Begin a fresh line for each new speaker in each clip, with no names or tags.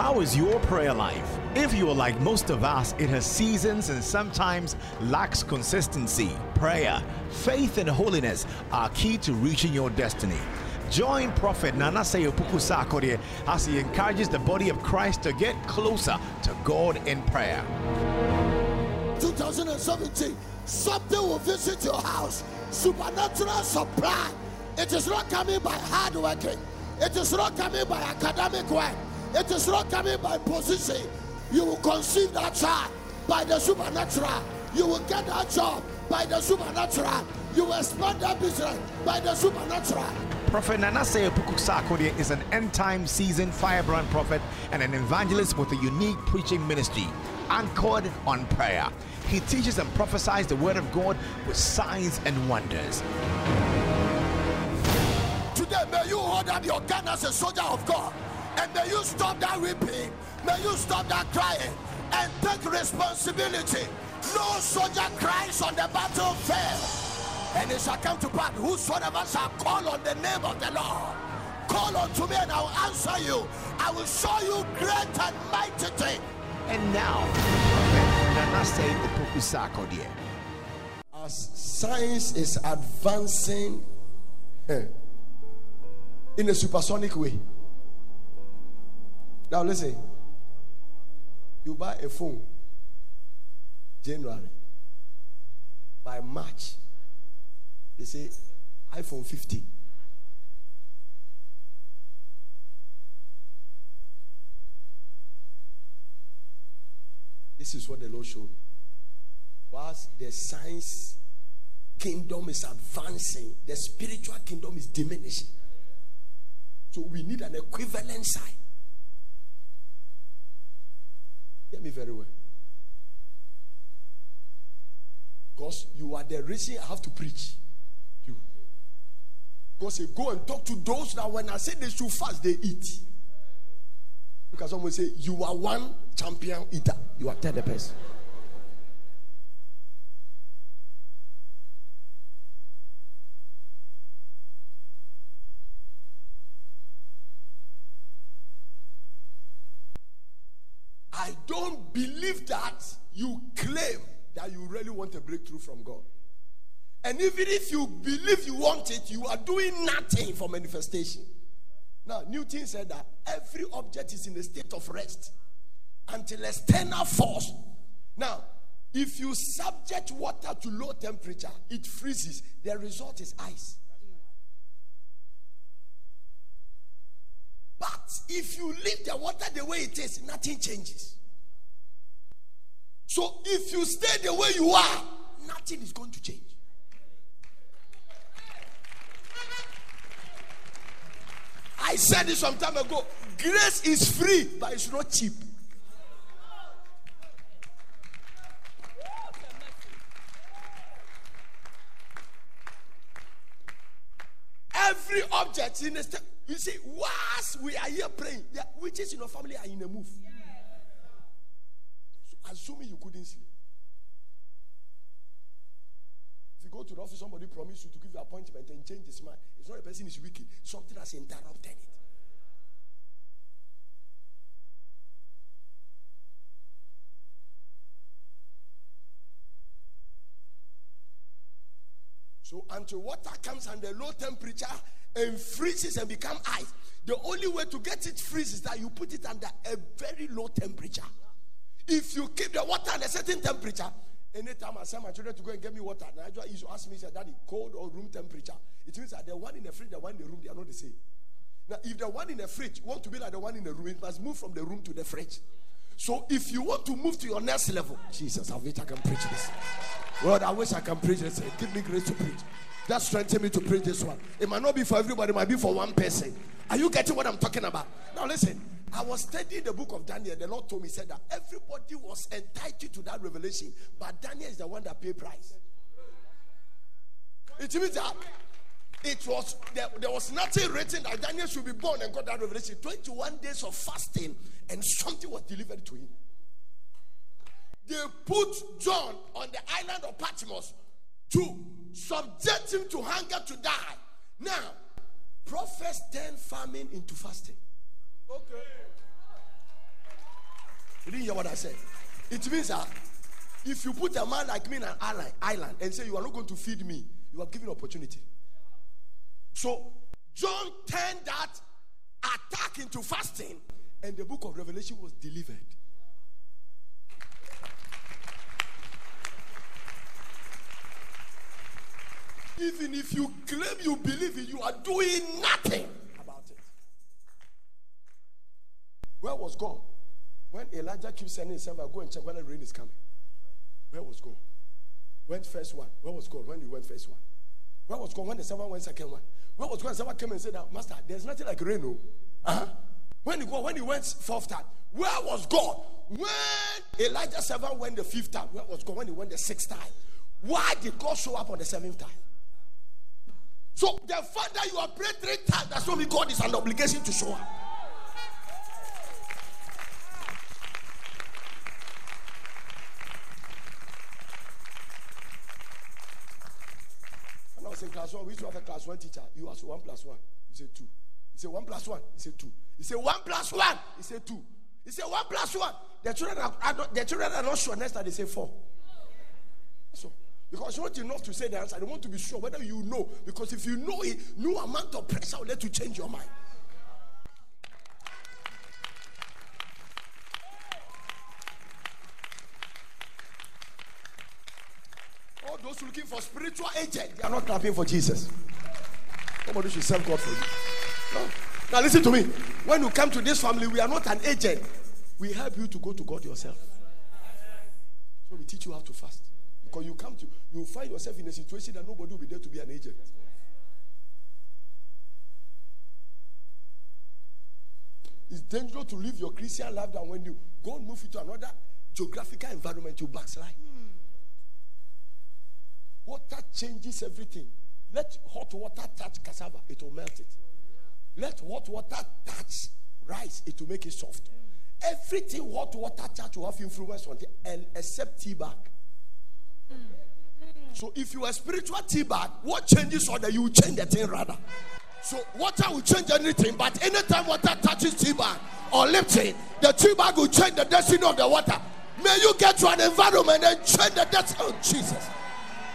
How is your prayer life? If you are like most of us, it has seasons and sometimes lacks consistency. Prayer, faith, and holiness are key to reaching your destiny. Join Prophet Nanasei Opoku as he encourages the body of Christ to get closer to God in prayer.
2017, something will visit your house. Supernatural supply. It is not coming by hard working. It is not coming by academic work. It is not coming by position. You will conceive that child by the supernatural. You will get that job by the supernatural. You will expand that business by the supernatural.
Prophet Nanasei Opoku-Sarkodie is an end time seasoned firebrand prophet and an evangelist with a unique preaching ministry anchored on prayer. He teaches and prophesies the word of God with signs and wonders.
Today, may you hold out your gun as a soldier of God and may you stop that weeping, may you stop that crying and take responsibility. No soldier cries on the battlefield. And it shall come to pass, whosoever shall call on the name of the Lord, call unto me and I will answer you. I will show you great and mighty things.
And now, Nanasei Opoku-Sarkodie.
As science is advancing eh, in a supersonic way. Now listen. You buy a phone January. By March, they say iPhone 50. This is what the Lord showed. Whilst the science kingdom is advancing, the spiritual kingdom is diminishing. So we need an equivalent sign. Hear me very well. Because you are the reason I have to preach. You. Because I go and talk to those that when I say they should fast, they eat. Because someone say, You are one champion eater. You are third person. I don't believe that you claim that you really want a breakthrough from God. And even if you believe you want it, you are doing nothing for manifestation. Now, Newton said that every object is in a state of rest until external force. Now, if you subject water to low temperature, it freezes. The result is ice. But if you leave the water the way it is, nothing changes. So if you stay the way you are, nothing is going to change. I said this some time ago. Grace is free, but it's not cheap. Every object in the step. You see, whilst we are here praying, the witches in your family are in a move. Assuming you couldn't sleep. If you go to the office, somebody promised you to give you appointment and change his mind. It's not a person is wicked. Something has interrupted it. So until water comes under low temperature and freezes and become ice, the only way to get it freeze is that you put it under a very low temperature. If you keep the water at a certain temperature, anytime I send my children to go and get me water, Nigel used to ask me, say, Daddy, cold or room temperature? It means that the one in the fridge, the one in the room, they are not the same. Now, if the one in the fridge want to be like the one in the room, it must move from the room to the fridge. So if you want to move to your next level, Jesus, I wish I can preach this. Lord, I wish I can preach this. Give me grace to preach. That strengthen me to preach this one. It might not be for everybody, it might be for one person. Are you getting what I'm talking about? Now listen. I was studying the book of Daniel. The Lord told me, said that everybody was entitled to that revelation, but Daniel is the one that paid price. It means that it was there, there was nothing written that Daniel should be born and got that revelation. 21 days of fasting, and something was delivered to him. They put John on the island of Patmos to subject him to hunger to die. Now, prophets turn famine into fasting. Okay. You didn't hear what I said. It means that if you put a man like me in an island, island and say you are not going to feed me, you are giving opportunity. So John turned that attack into fasting, and the book of Revelation was delivered. Even if you claim you believe it, you are doing nothing about it. Where was God? When Elijah keeps sending himself, go and check whether the rain is coming. Where was God? Went first one. Where was God when he went first one? Where was God when the second went second one? Where was God? When someone came and said, that, Master, there's nothing like rain. No. Uh-huh. When he when he went fourth time, where was God? When Elijah seven went the fifth time, where was God? When he went the sixth time, why did God show up on the seventh time? So the fact that you are praying three times, that's mean God is an obligation to show up. When I was in class one, we used to have a class one teacher. You ask one plus one, he said two. He said one plus one, he said two. He said one plus one, he said two. He said one plus one. The children are, are not, the children are not sure. Next time they say four. So because you want enough to say the answer. They want to be sure whether you know. Because if you know it, no amount of pressure will let you change your mind. Looking for spiritual agent, they are not clapping for Jesus. Somebody should serve God for you. No. Now listen to me. When you come to this family, we are not an agent. We help you to go to God yourself. So we teach you how to fast. Because you come to, you find yourself in a situation that nobody will be there to be an agent. It's dangerous to live your Christian life that when you go and move into another geographical environment, you backslide. Hmm. Water changes everything. Let hot water touch cassava, it will melt it. Let hot water touch rice, it will make it soft. Everything hot water touch will have influence on it, except tea bag. So if you are spiritual tea bag, what changes or that you change the thing rather. So water will change anything, but anytime water touches tea bag or lifting, the tea bag will change the destiny of the water. May you get to an environment and change the destiny. of Jesus.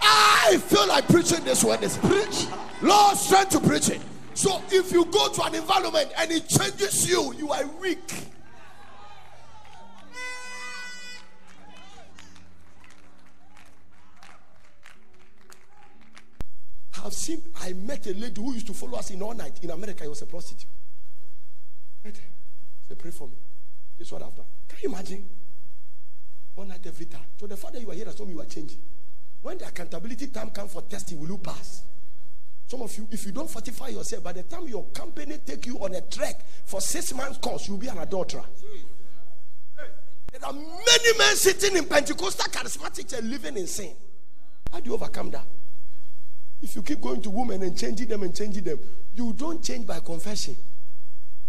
I feel like preaching this word is preach. Lord, strength to preach it. So if you go to an environment and it changes you, you are weak. I've seen, I met a lady who used to follow us in all night in America. He was a prostitute. Right Say, pray for me. This is what I've done. Can you imagine? All night, every time. So the father you are here, has told me you are changing. When the accountability time comes for testing, will you pass? Some of you, if you don't fortify yourself, by the time your company take you on a trek for six months course, you'll be an adulterer. There are many men sitting in Pentecostal charismatic and living in sin. How do you overcome that? If you keep going to women and changing them and changing them, you don't change by confession.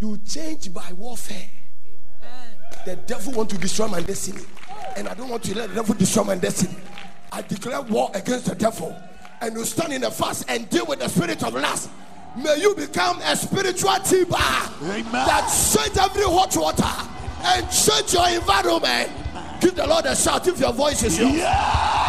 You change by warfare. The devil want to destroy my destiny. And I don't want to let the devil destroy my destiny. I declare war against the devil. And you stand in the fast and deal with the spirit of lust. May you become a spiritual tiba that change every hot water and change your environment. Give the Lord a shout if your voice is yours. Yeah!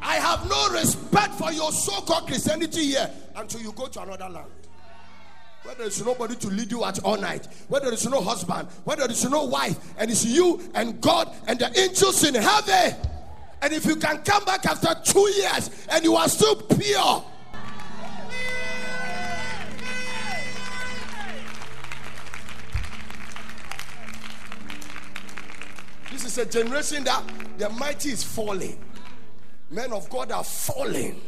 I have no respect for your so called Christianity here until you go to another land. Where there is nobody to lead you at all night, where there is no husband, where there is no wife, and it's you and God and the angels in heaven. And if you can come back after two years and you are still pure, this is a generation that the mighty is falling. Men of God are falling.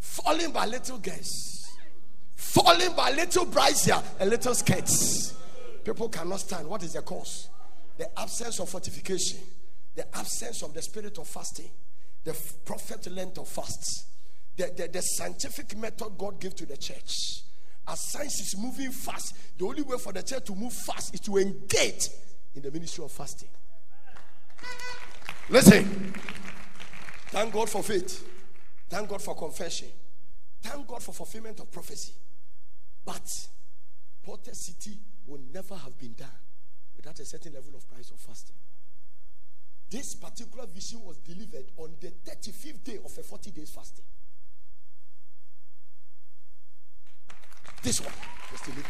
Falling by little girls. Falling by little brazier and little skirts. People cannot stand. What is the cause? The absence of fortification. The absence of the spirit of fasting. The prophet length of fasts. The, the, the scientific method God gave to the church. As science is moving fast, the only way for the church to move fast is to engage in the ministry of fasting. Listen. Thank God for faith. Thank God for confession. Thank God for fulfillment of prophecy. But Porter City will never have been done without a certain level of price of fasting. This particular vision was delivered on the 35th day of a 40 days fasting. This one was delivered.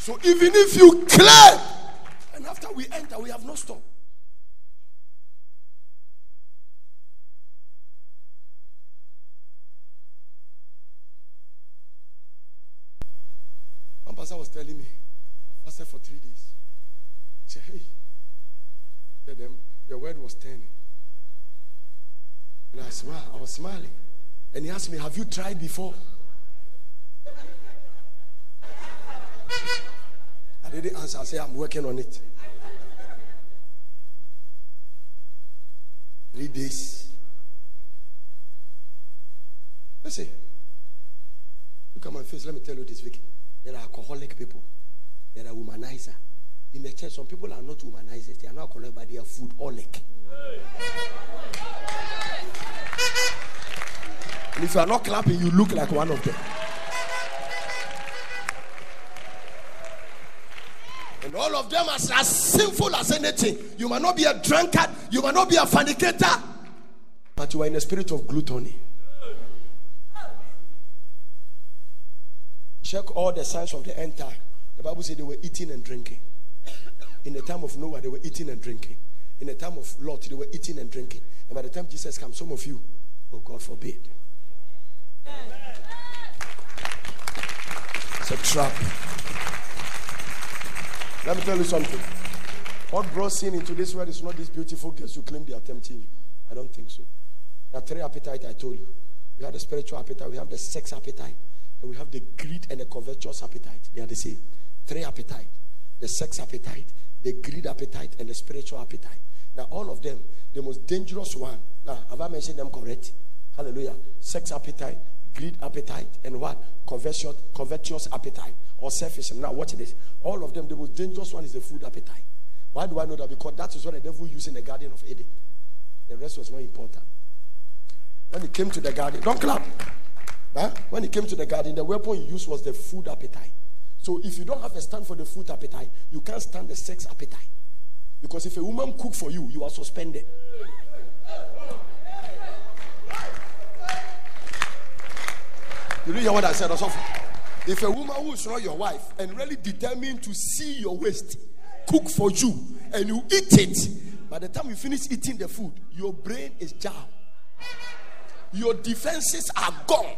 So even if you claim, and after we enter, we have no stop. One pastor was telling me, I fasted for three days. He said, hey, the, the word was turning. And I smiled. I was smiling. And he asked me, Have you tried before? I didn't answer. I said, I'm working on it. Three days. Listen. Look at my face. Let me tell you this, Vicky. There are alcoholic people. There are womanizer. In the church, some people are not womanizers. They are not alcoholic, but they are foodaholic. And if you are not clapping, you look like one of them. And all of them are as sinful as anything. You might not be a drunkard, you might not be a fornicator, but you are in a spirit of gluttony. Check all the signs of the end time. The Bible said they were eating and drinking. In the time of Noah, they were eating and drinking. In the time of Lot, they were eating and drinking. And by the time Jesus comes, some of you, oh God forbid. It's a trap. Let me tell you something. What brought sin into this world is not these beautiful girls who claim they are tempting you. I don't think so. There are three appetites I told you. We have the spiritual appetite, we have the sex appetite, and we have the greed and the covetous appetite. They are the same. Three appetite. The sex appetite, the greed appetite, and the spiritual appetite. Now, all of them, the most dangerous one. Now, have I mentioned them correct? Hallelujah. Sex appetite, greed appetite, and what? Covetous, covetous appetite or selfishness. Now, watch this. All of them, the most dangerous one is the food appetite. Why do I know that? Because that is what the devil used in the Garden of Eden. The rest was more important. When he came to the garden, don't clap. Huh? When he came to the garden, the weapon he used was the food appetite. So if you don't have a stand for the food appetite, you can't stand the sex appetite. Because if a woman cook for you, you are suspended. You hear what I said? If a woman who is not your wife and really determined to see your waist, cook for you, and you eat it, by the time you finish eating the food, your brain is jammed. Your defenses are gone.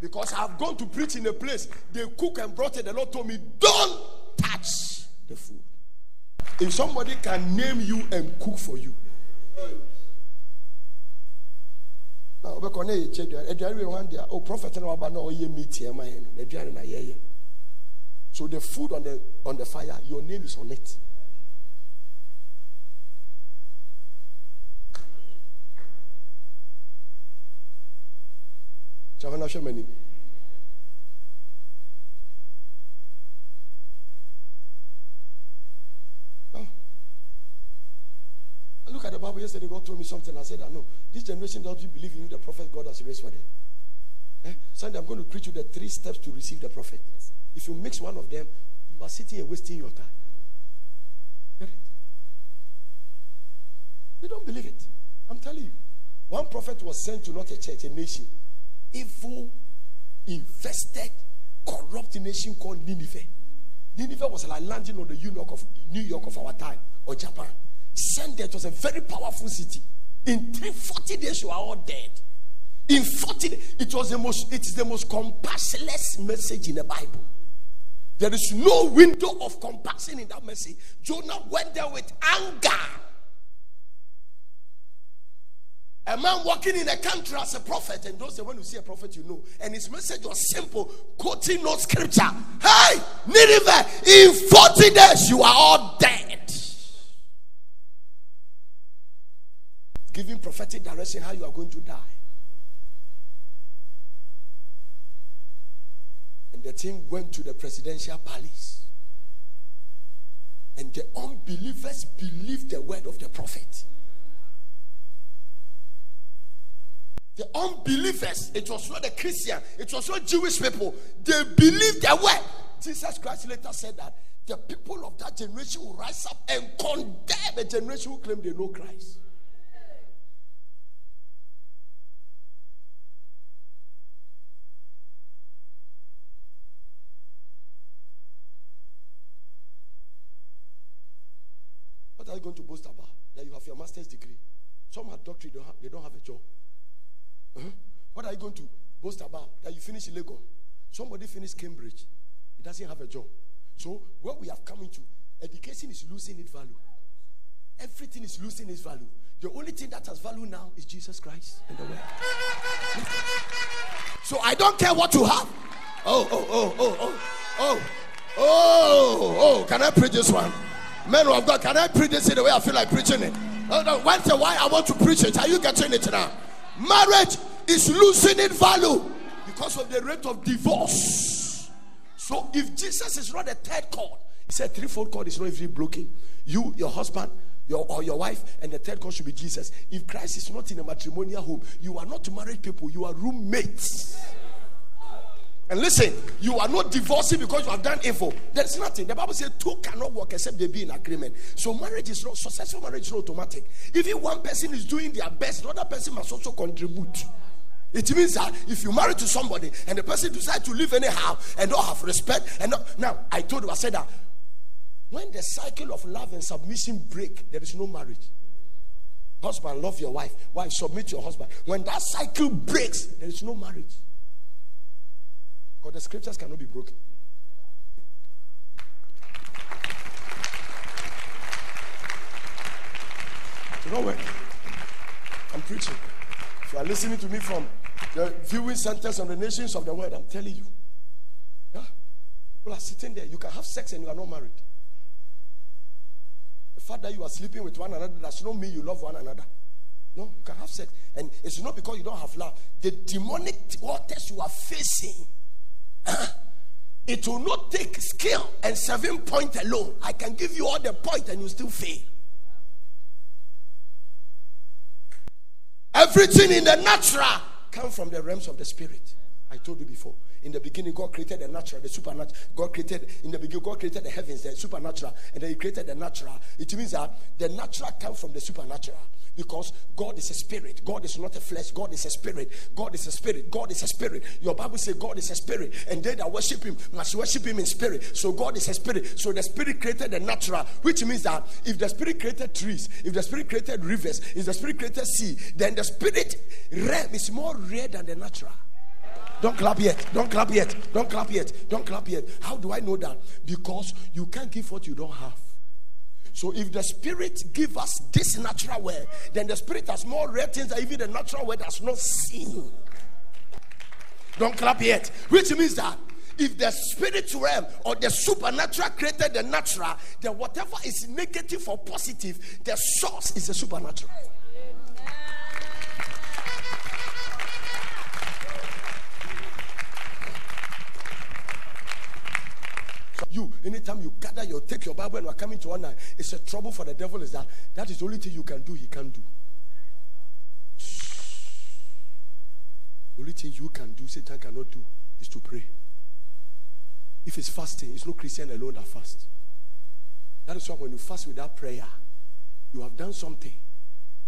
Because I've gone to preach in a place, they cook and brought it. The Lord told me, Don't touch the food. If somebody can name you and cook for you, now wobɛkɔ oh, na yɛkyɛ aduane aduane wei wan deɛ o prophet aduane na yɛyɛ so the food on the on the fire your name is on it kyɛ na hwɛ m'anim look at the Bible yesterday. God told me something. I said, I know. This generation doesn't believe in the prophet God has raised for them. Eh? Sunday, I'm going to preach you the three steps to receive the prophet. If you mix one of them, you are sitting here wasting your time. You don't believe it. I'm telling you. One prophet was sent to not a church, a nation. Evil, invested, corrupt nation called Nineveh. Nineveh was like landing on the of New York of our time or Japan. It was a very powerful city. In 340 days, you are all dead. In 40 days, it was the most, it is the most compassionless message in the Bible. There is no window of compassion in that message. Jonah went there with anger. A man walking in a country as a prophet, and those when you see a prophet, you know. And his message was simple, quoting no scripture. Hey, Nineveh, in 40 days you are all dead. Giving prophetic direction how you are going to die. And the team went to the presidential palace. And the unbelievers believed the word of the prophet. The unbelievers, it was not the Christian, it was not Jewish people. They believed their word. Jesus Christ later said that the people of that generation will rise up and condemn the generation who claim they know Christ. What are you going to boast about? That you have your master's degree. Some have doctorate, they don't have a job. Uh-huh. What are you going to boast about? That you finish Legon. Somebody finished Cambridge. He doesn't have a job. So what we have come into, education is losing its value. Everything is losing its value. The only thing that has value now is Jesus Christ and the world. so I don't care what you have. Oh, oh, oh, oh, oh, oh, oh, oh. Can I preach this one? Men of God, can I preach this in the way I feel like preaching it? Oh, no, once I want to preach it. Are you getting it now? Marriage is losing its value because of the rate of divorce. So if Jesus is not a third cord, he said threefold cord is not even broken. You, your husband, your, or your wife, and the third cord should be Jesus. If Christ is not in a matrimonial home, you are not married people, you are roommates. And listen, you are not divorcing because you have done evil. There's nothing. The Bible says two cannot work except they be in agreement. So marriage is not successful marriage is not automatic. If one person is doing their best, the other person must also contribute. It means that if you marry to somebody and the person decides to live anyhow and don't have respect, and not, now I told you, I said that when the cycle of love and submission break, there is no marriage. Husband, love your wife. Wife, submit to your husband. When that cycle breaks, there is no marriage. Because the scriptures cannot be broken. You know what? I'm preaching. If you are listening to me from the viewing centers on the nations of the world, I'm telling you. Yeah? People are sitting there. You can have sex and you are not married. The fact that you are sleeping with one another does not mean you love one another. No, you can have sex. And it's not because you don't have love. The demonic waters you are facing it will not take skill and seven point alone. I can give you all the point and you still fail. Everything in the natural comes from the realms of the spirit. I told you before. In the beginning, God created the natural, the supernatural. God created in the beginning, God created the heavens, the supernatural, and then He created the natural. It means that the natural comes from the supernatural because God is a spirit. God is not a flesh. God is a spirit. God is a spirit. God is a spirit. Your Bible says God is a spirit, and they that worship Him must worship Him in spirit. So God is a spirit. So the spirit created the natural, which means that if the spirit created trees, if the spirit created rivers, if the spirit created sea, then the spirit realm is more rare than the natural. Don't clap yet. Don't clap yet. Don't clap yet. Don't clap yet. How do I know that? Because you can't give what you don't have. So if the spirit give us this natural word, then the spirit has more rare things than even the natural word has not seen. Don't clap yet. Which means that if the spirit realm or the supernatural created the natural, then whatever is negative or positive, the source is the supernatural. You, anytime you gather, you take your Bible and are coming to one night, it's a trouble for the devil. Is that that is the only thing you can do, he can't do. The only thing you can do, Satan cannot do, is to pray. If it's fasting, it's no Christian alone that fast. That is why when you fast without prayer, you have done something,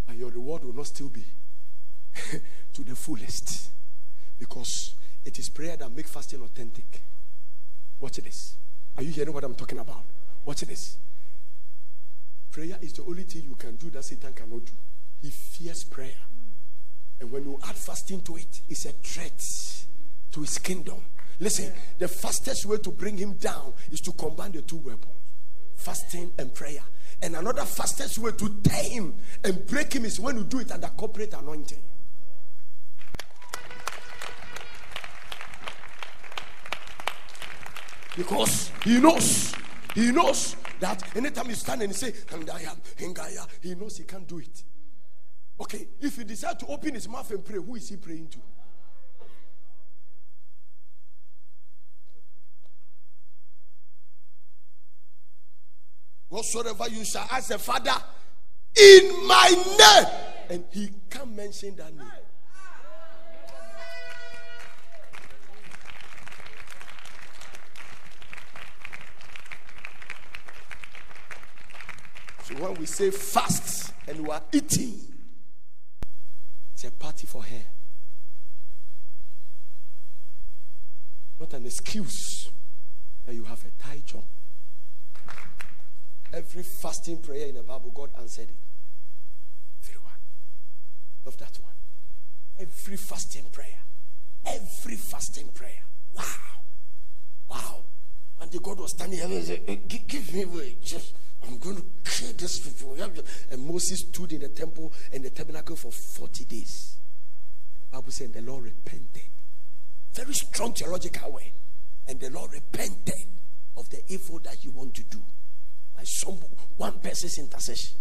but your reward will not still be to the fullest. Because it is prayer that makes fasting authentic. Watch this. Are you hearing what I'm talking about? Watch this. Prayer is the only thing you can do that Satan cannot do. He fears prayer. And when you add fasting to it, it's a threat to his kingdom. Listen, the fastest way to bring him down is to combine the two weapons fasting and prayer. And another fastest way to tear him and break him is when you do it under corporate anointing. Because he knows, he knows that anytime you stand and you say, Hangaya, Hangaya, he knows he can't do it. Okay, if he decides to open his mouth and pray, who is he praying to? Whatsoever you shall ask the Father in my name, and he can't mention that name. So when we say fast and we are eating, it's a party for her. Not an excuse that you have a tight job. Every fasting prayer in the Bible, God answered it. Everyone. Love that one. Every fasting prayer. Every fasting prayer. Wow. Wow. And the God was standing here and said, eh, give, give me. Just I'm going to kill these people. And Moses stood in the temple and the tabernacle for 40 days. The Bible said the Lord repented. Very strong theological way. And the Lord repented of the evil that you want to do by some one person's intercession.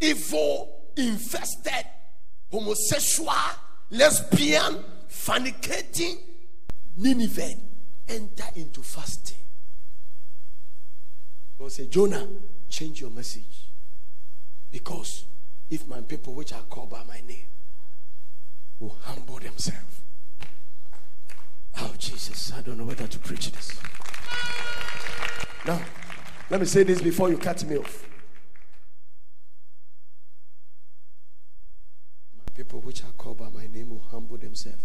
Evil infested, homosexual, lesbian, fornicating, Nineveh enter into fasting. God said, Jonah, change your message. Because if my people, which are called by my name, will humble themselves. Oh, Jesus, I don't know whether to preach this. Now, let me say this before you cut me off. My people, which are called by my name, will humble themselves.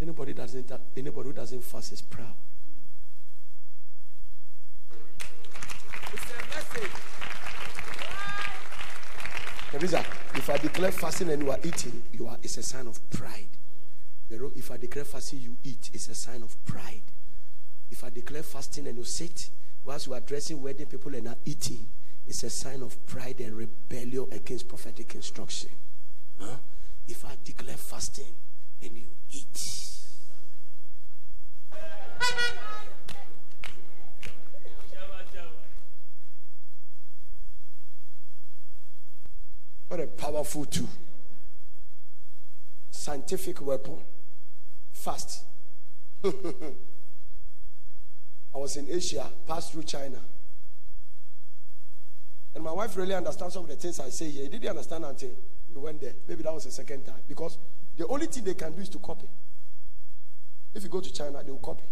Anybody doesn't anybody who doesn't fast is proud. Teresa, if I declare fasting and you are eating, you are it's a sign of pride. If I declare fasting, you eat, it's a sign of pride. If I declare fasting and you sit whilst you are dressing wedding people and are eating, it's a sign of pride and rebellion against prophetic instruction. Huh? If I declare fasting and you eat, what a powerful tool. Scientific weapon. Fast. I was in Asia, passed through China. And my wife really understands some of the things I say here. He didn't understand until we went there. Maybe that was the second time. Because the only thing they can do is to copy. If you go to China, they will copy.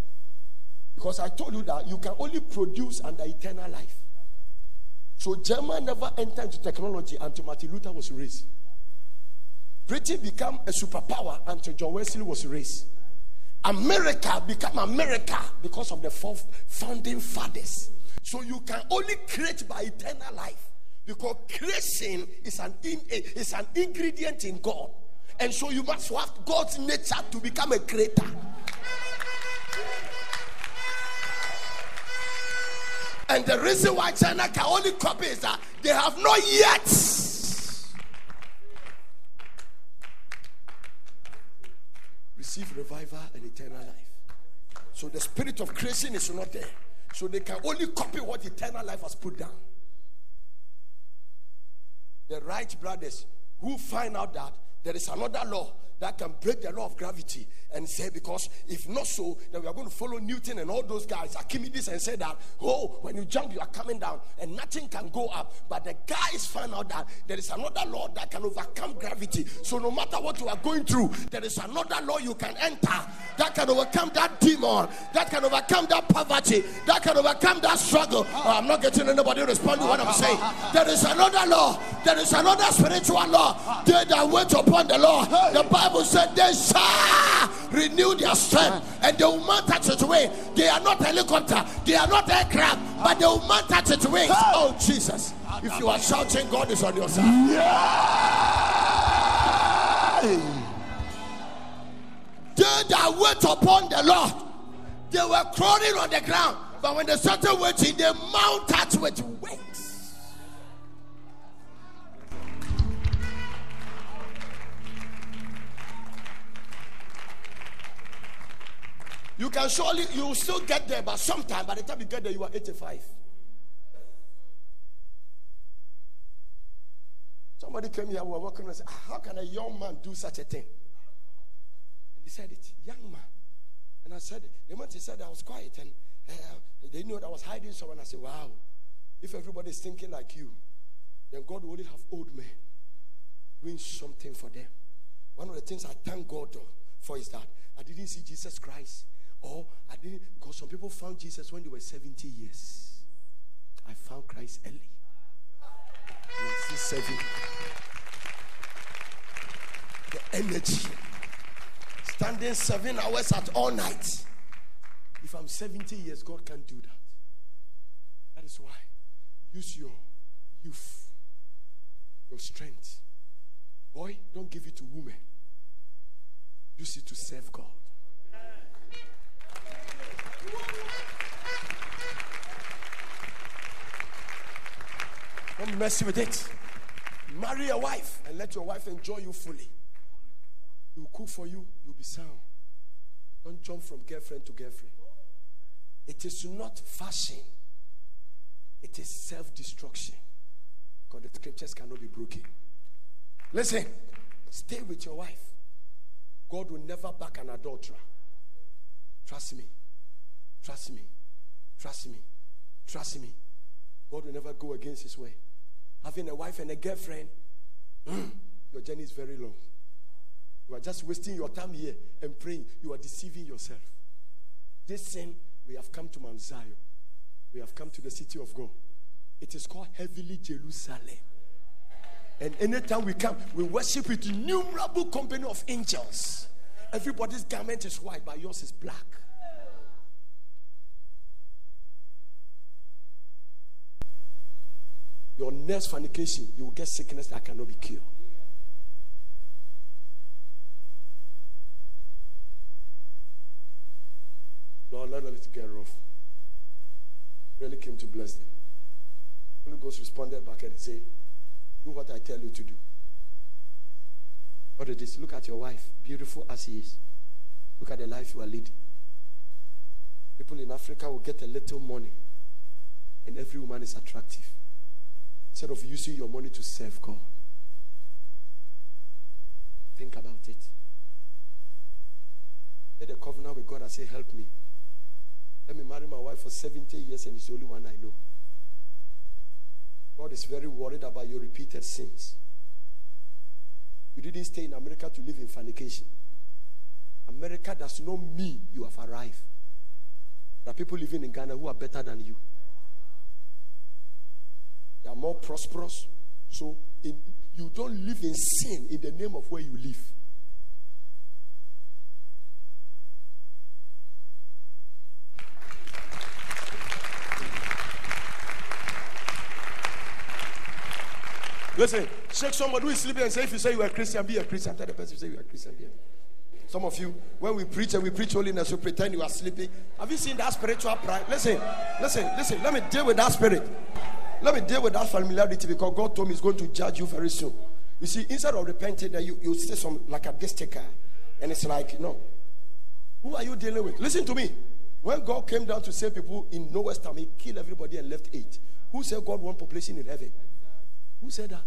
Because I told you that you can only produce under eternal life. So German never entered into technology until Martin Luther was raised. Britain became a superpower until John Wesley was raised. America became America because of the four founding fathers. So you can only create by eternal life because creation is an in, is an ingredient in God, and so you must have God's nature to become a creator. And the reason why China can only copy is that they have not yet receive revival and eternal life. So the spirit of creation is not there. So they can only copy what eternal life has put down. The Wright brothers who find out that there is another law that can break the law of gravity and say, because if not so, then we are going to follow Newton and all those guys, Archimedes, and say that, oh, when you jump, you are coming down and nothing can go up. But the guys find out that there is another law that can overcome gravity. So no matter what you are going through, there is another law you can enter that can overcome that demon, that can overcome that poverty, that can overcome that struggle. Oh, I'm not getting anybody to respond to what I'm saying. There is another law, there is another spiritual law. They that wait upon the law, the Bible said they shall renew their strength and they will mount at its wing. They are not helicopter, they are not aircraft, but they will mount at its wings. Oh, Jesus. If you are shouting, God is on your side. Yeah. They that wait upon the Lord, they were crawling on the ground, but when they started waiting, they mounted with wings. You can surely, you will still get there, but sometime by the time you get there, you are 85. Somebody came here, we were working and said, How can a young man do such a thing? And he said it, young man. And I said, The moment he said, I was quiet and uh, they knew that I was hiding someone. I said, Wow, if everybody is thinking like you, then God will only have old men doing something for them. One of the things I thank God for is that I didn't see Jesus Christ or I didn't, because some people found Jesus when they were 70 years. I found Christ early. Serving. The energy. Standing seven hours at all night. If I'm 70 years, God can't do that. That is why. Use your youth, your strength. Boy, don't give it to women. Use it to serve God. Don't mess with it. Marry a wife and let your wife enjoy you fully. He will cook for you, you'll be sound. Don't jump from girlfriend to girlfriend. It is not fashion, it is self destruction. Because the scriptures cannot be broken. Listen, stay with your wife. God will never back an adulterer. Trust me. Trust me. Trust me. Trust me. God will never go against his way. Having a wife and a girlfriend, mm, your journey is very long. You are just wasting your time here and praying. You are deceiving yourself. This sin, we have come to Mount Zion. We have come to the city of God. It is called Heavenly Jerusalem. And anytime we come, we worship with innumerable company of angels. Everybody's garment is white, but yours is black. Your next fornication, you will get sickness that cannot be cured. Lord, let it get rough. Really came to bless them. Holy Ghost responded back and said, Do what I tell you to do. What it is, look at your wife, beautiful as she is. Look at the life you are leading. People in Africa will get a little money, and every woman is attractive. Instead of using your money to serve God. Think about it. Let a covenant with God and say, Help me. Let me marry my wife for 70 years and it's the only one I know. God is very worried about your repeated sins. You didn't stay in America to live in fornication. America does not mean you have arrived. There are people living in Ghana who are better than you. They are more prosperous. So in, you don't live in sin in the name of where you live. Listen, shake somebody who is sleeping and say, if you say you are a Christian, be a Christian. Tell the person, you say you are a Christian. Be Some of you, when we preach and we preach holiness, you pretend you are sleeping. Have you seen that spiritual pride? Listen, listen, listen. Let me deal with that spirit. Let me deal with that familiarity because God told me He's going to judge you very soon. You see, instead of repenting, that you, you say some like a this taker, and it's like, no. Who are you dealing with? Listen to me. When God came down to save people in Noah's time, He killed everybody and left eight. Who said God want population in heaven? Who said that?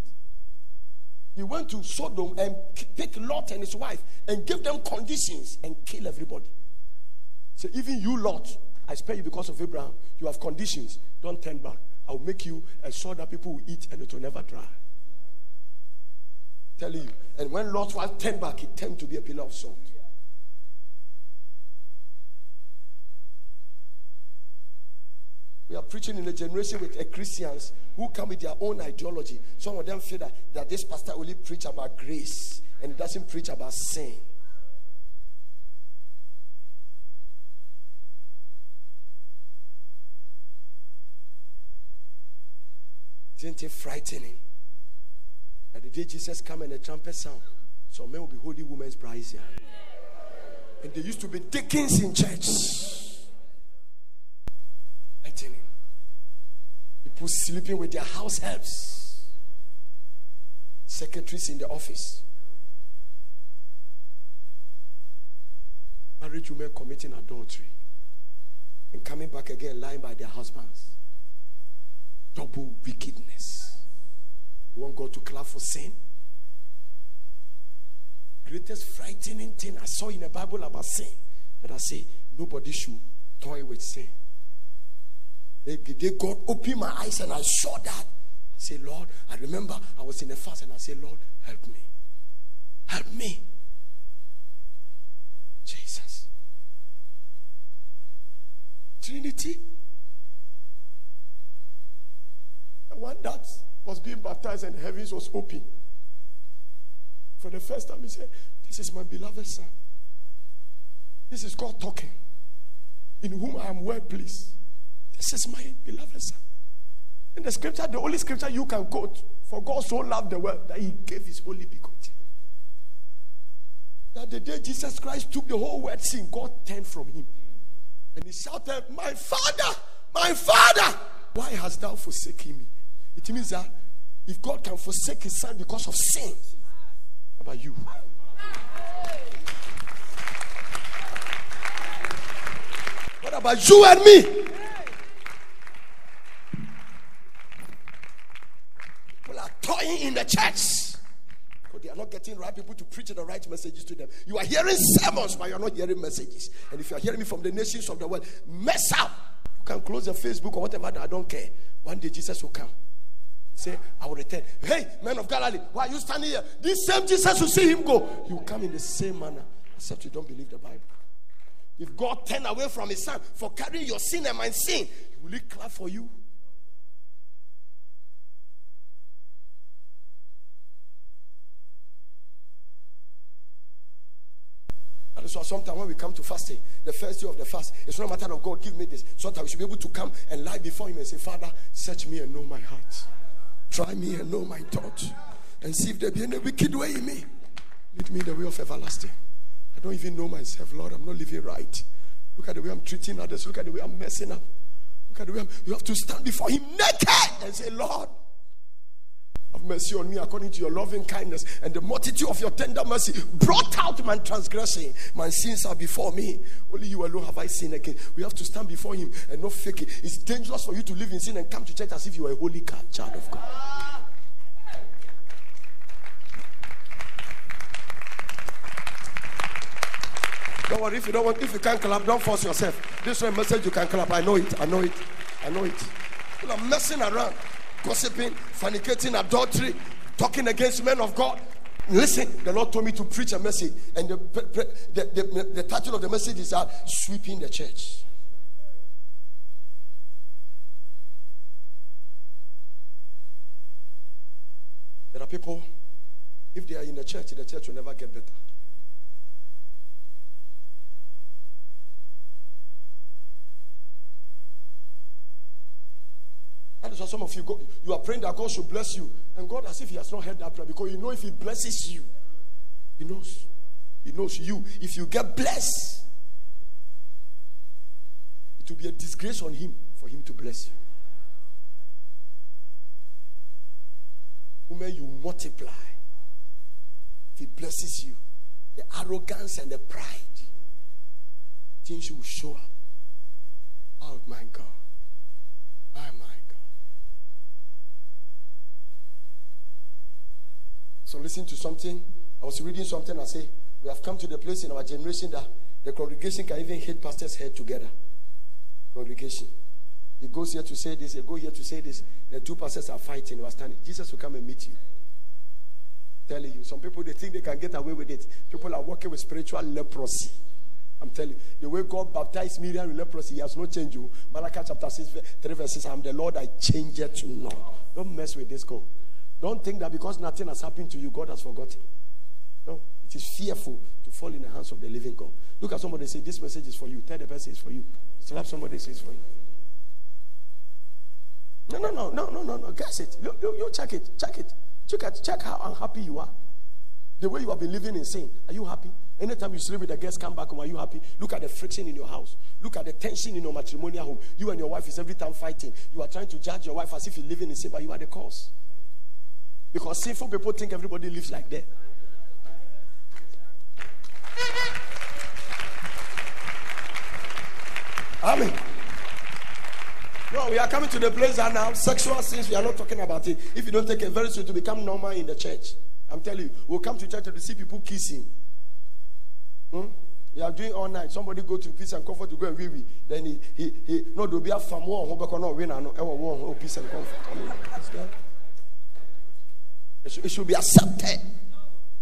He went to Sodom and picked Lot and his wife and gave them conditions and kill everybody. So even you, Lot, I spare you because of Abraham. You have conditions. Don't turn back. I'll make you a sword that people will eat and it will never dry. Telling you. And when Lot's wife turned back, he turned to be a pillar of salt. We are preaching in a generation with a Christians who come with their own ideology. Some of them feel that, that this pastor only preach about grace and he doesn't preach about sin. Isn't it frightening? That the day Jesus come and the trumpet sound, some men will be holding women's brazier. And they used to be deacons in church. Frightening. People sleeping with their house helps. Secretaries in the office. Married women committing adultery and coming back again lying by their husbands double wickedness. You want God to clap for sin? Greatest frightening thing I saw in the Bible about sin that I say nobody should toy with sin. They, they God opened my eyes and I saw that. I say, Lord, I remember I was in a fast and I say, Lord, help me. Help me. Jesus. Trinity. One that was being baptized and the heavens was open. For the first time, he said, This is my beloved son. This is God talking, in whom I am well pleased. This is my beloved son. In the scripture, the only scripture you can quote, for God so loved the world that he gave his only begotten. That the day Jesus Christ took the whole world sin, God turned from him. And he shouted, My father, my father, why hast thou forsaken me? It means that if God can forsake his son because of sin, how about you? What about you and me? People are toying in the church. Because they are not getting right people to preach the right messages to them. You are hearing sermons, but you are not hearing messages. And if you are hearing me from the nations of the world, mess up. You can close your Facebook or whatever, I don't care. One day Jesus will come. Say, I will return. Hey, men of Galilee, why are you standing here? This same Jesus will see him go. You come in the same manner, except you don't believe the Bible. If God turned away from his son for carrying your sin and my sin, will he clap for you? That is why sometimes when we come to fasting, the first day of the fast, it's not a matter of God, give me this. Sometimes we should be able to come and lie before Him and say, Father, search me and know my heart. Try me and know my thoughts. And see if there be any wicked way in me. Lead me in the way of everlasting. I don't even know myself, Lord. I'm not living right. Look at the way I'm treating others. Look at the way I'm messing up. Look at the way I'm, you have to stand before Him naked and say, Lord, have mercy on me according to your loving kindness and the multitude of your tender mercy. Brought out my transgression. My sins are before me. Only you alone have I sinned again. We have to stand before Him and not fake it. It's dangerous for you to live in sin and come to church as if you are a holy child of God. Don't worry if you don't want, if you can't clap, don't force yourself. This is a message you can clap. I know it. I know it. I know it. You are messing around, gossiping, fornicating, adultery, talking against men of God. Listen, the Lord told me to preach a message, and the, the, the, the title of the message is uh, Sweeping the Church. There are people, if they are in the church, the church will never get better. That is why some of you go, you are praying that God should bless you. And God, as if He has not heard that prayer, because you know if He blesses you, He knows. He knows you. If you get blessed, it will be a disgrace on Him for Him to bless you. Woman, you multiply. If He blesses you, the arrogance and the pride, things will show up. Oh my God. Oh my God. So listen to something. I was reading something. I say we have come to the place in our generation that the congregation can even hit pastors' head together. Congregation. He goes here to say this. He go here to say this. The two pastors are fighting. They are standing. Jesus will come and meet you. Telling you, some people they think they can get away with it. People are working with spiritual leprosy. I'm telling you, the way God baptized Miriam with leprosy, he has no change. You Malachi chapter 6, 3 verses. I'm the Lord I change it to know. Don't mess with this God. Don't think that because nothing has happened to you, God has forgotten. No, it is fearful to fall in the hands of the living God. Look at somebody say, This message is for you. Tell the person it's for you. Slap somebody say it's for you. No, no, no, no, no, no, no. Guess it. Look, look, you check it. Check it. Check it. Check how unhappy you are. The way you have been living in sin. Are you happy? Anytime you sleep with a guest, come back home, are you happy? Look at the friction in your house. Look at the tension in your matrimonial home. You and your wife is every time fighting. You are trying to judge your wife as if you're living in sin, but you are the cause. Because sinful people think everybody lives like that. Amen. No, we are coming to the place that now sexual sins, we are not talking about it. If you don't take it very soon to become normal in the church. I'm telling you, we'll come to church to see people kissing. Hmm? They are doing all night. Somebody go to peace and comfort to go and wee wee. Then he, he, he, no, there'll be a fam one who no win and no peace and comfort. I mean, it should, be accepted.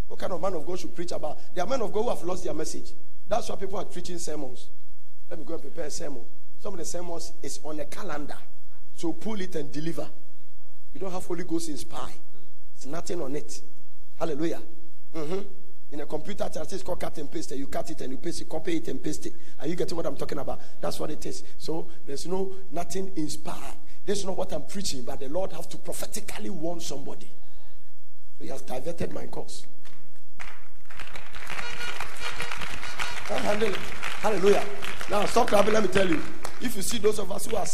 What kind of man of God should preach about? There are men of God who have lost their message. That's why people are preaching sermons. Let me go and prepare a sermon. Some of the sermons is on a calendar. So pull it and deliver. You don't have Holy Ghost in spy. It's nothing on it. Hallelujah. Mm-hmm. In a computer, it's called cut and paste. You cut it and you paste it, copy it and paste it. Are you getting what I'm talking about? That's what it is. So there's no nothing inspired. This is not what I'm preaching, but the Lord have to prophetically warn somebody. He has diverted my course. Hallelujah. Now stop clapping. Let me tell you. If you see those of us who are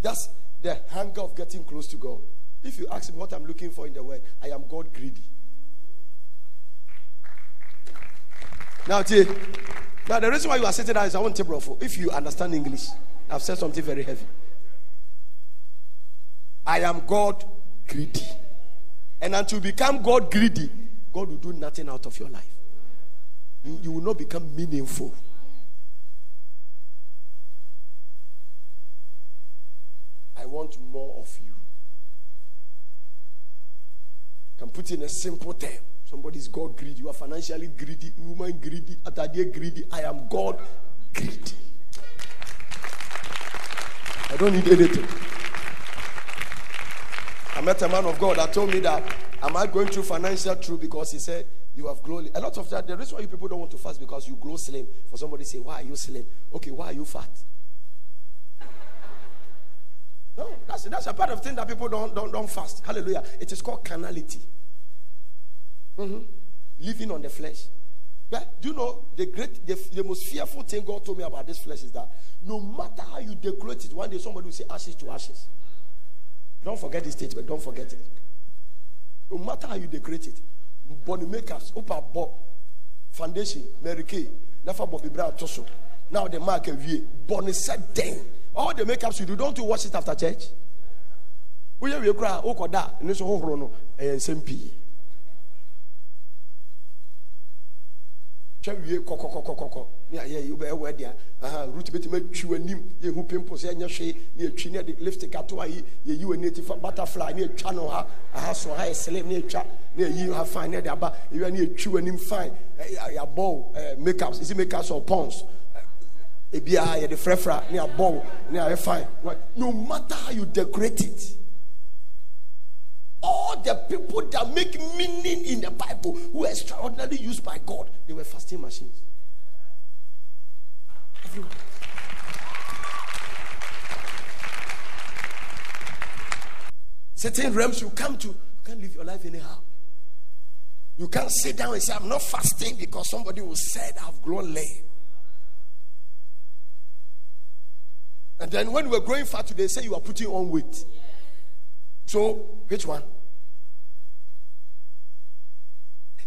that's the hunger of getting close to God. If you ask me what I'm looking for in the world, I am God greedy. Now, T, now the reason why you are sitting there is I want to bro. If you understand English, I've said something very heavy. I am God greedy. And until you become God greedy, God will do nothing out of your life. You, you will not become meaningful. I want more of you. Can put in a simple term. Somebody is God greedy. You are financially greedy, woman greedy, atadie greedy. I am God greedy. I don't need anything. I met a man of God that told me that am I going through financial truth because he said you have grown. A lot of that. The reason why you people don't want to fast because you grow slim. For somebody say, why are you slim? Okay, why are you fat? No, that's that's a part of thing that people don't don't don't fast. Hallelujah. It is called carnality. Mm-hmm. Living on the flesh. But do you know the great, the, the most fearful thing God told me about this flesh is that no matter how you decorate it, one day somebody will say ashes to ashes. Don't forget this statement. Don't forget it. No matter how you decorate it, body makers, upper bob, foundation, Mary Kay, never Bobbi Brown Tosso. Now the mark of year, Bonnie said. All the makeups you do, don't you wash it after church? We are cry, oh, Koda, and this whole rono, and SMP. Twa wie kɔkɔkɔkɔkɔ. Ne ayɛ yi wobɛyɛ wɔ deɛ aha root bɛtumi atwi w'anim. Yɛhu pimples ɛnyɛ hwee. Ne yɛtwi ne yɛde lipstick ato ayi yɛyi w'ani ati fa butterfly. Ne yɛtwa no ha. Aha so ha yɛ slim. Ne yɛtwa. Ne yɛyi ha fine. Ne yɛde aba. Ewia ne yɛtwi w'anim fine. Ɛɛ makeups. Isi makeups or pons? Ebiara yɛde frɛfra. Ne yɛabɔ ne ayɛ fine. No matter how you decorate it all the people that make meaning in the Bible who extraordinarily used by God, they were fasting machines. Everyone. Certain realms you come to, you can't live your life anyhow. You can't sit down and say, I'm not fasting because somebody will say I've grown lame. And then when we're growing fat, they say you are putting on weight. So, which one?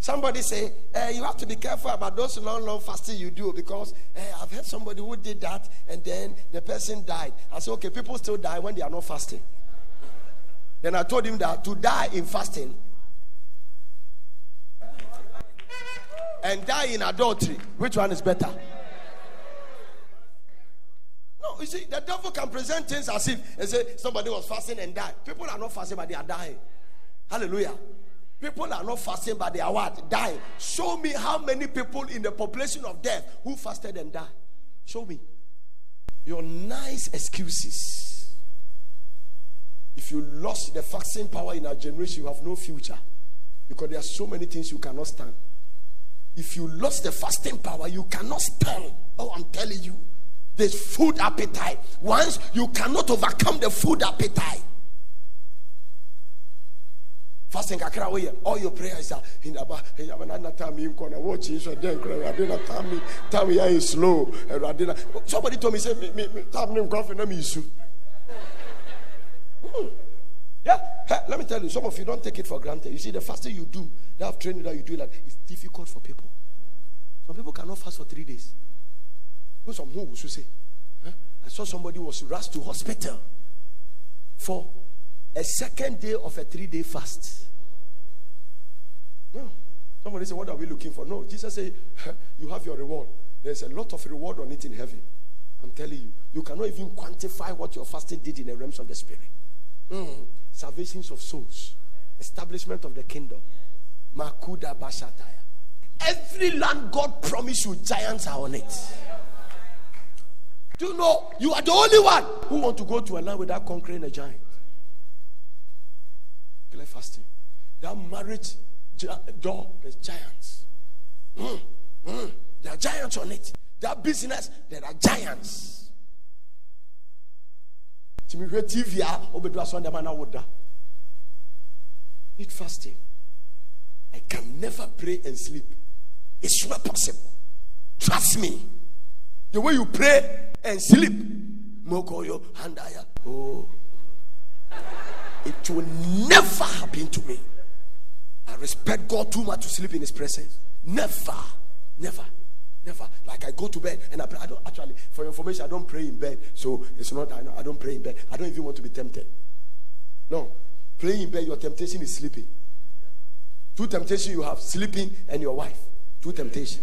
Somebody say, eh, you have to be careful about those long, long fasting you do because eh, I've heard somebody who did that and then the person died. I said, okay, people still die when they are not fasting. Then I told him that to die in fasting and die in adultery, which one is better? No, you see, the devil can present things as if and say somebody was fasting and died. People are not fasting, but they are dying. Hallelujah. People are not fasting, but they are what? Dying. Show me how many people in the population of death who fasted and died. Show me. Your nice excuses. If you lost the fasting power in our generation, you have no future. Because there are so many things you cannot stand. If you lost the fasting power, you cannot stand. Oh, I'm telling you. There's food appetite. Once you cannot overcome the food appetite, fasting kakra woyɛ all your prayers are hinaba hinaba na time nkɔ na watch yi so den kura ɛwurade na time time yi ayɛ slow ɛwurade na somebody told me say me me time nkɔ afɛ na mi su. Hmm. Yeah, hey, let me tell you, some of you don't take it for granted. You see, the fasting you do, that training that you do, like it's difficult for people. Some people cannot fast for three days. Some who will say, huh? I saw somebody was rushed to hospital for a second day of a three day fast. No. Somebody say, What are we looking for? No, Jesus said, You have your reward. There's a lot of reward on it in heaven. I'm telling you. You cannot even quantify what your fasting did in the realms of the spirit. Mm. Salvations of souls, establishment of the kingdom. Makuda Bashataya. Every land God promised you, giants are on it. Do you know you are the only one who want to go to a land without conquering a giant? We're fasting. That marriage door, there's giants. Mm, mm, there are giants on it. That business, there are giants. tìmí tv a obedu asọ́ndé ma na fasting i can never pray and sleep it's not possible trust me the way you pray and sleep mokoyo handaya oh it will never happen to me i respect god too much to sleep in his presence never never Never. Like I go to bed and I pray. I don't actually, for information, I don't pray in bed. So it's not, I, I don't pray in bed. I don't even want to be tempted. No. Praying in bed, your temptation is sleeping. Two temptations you have sleeping and your wife. Two temptations.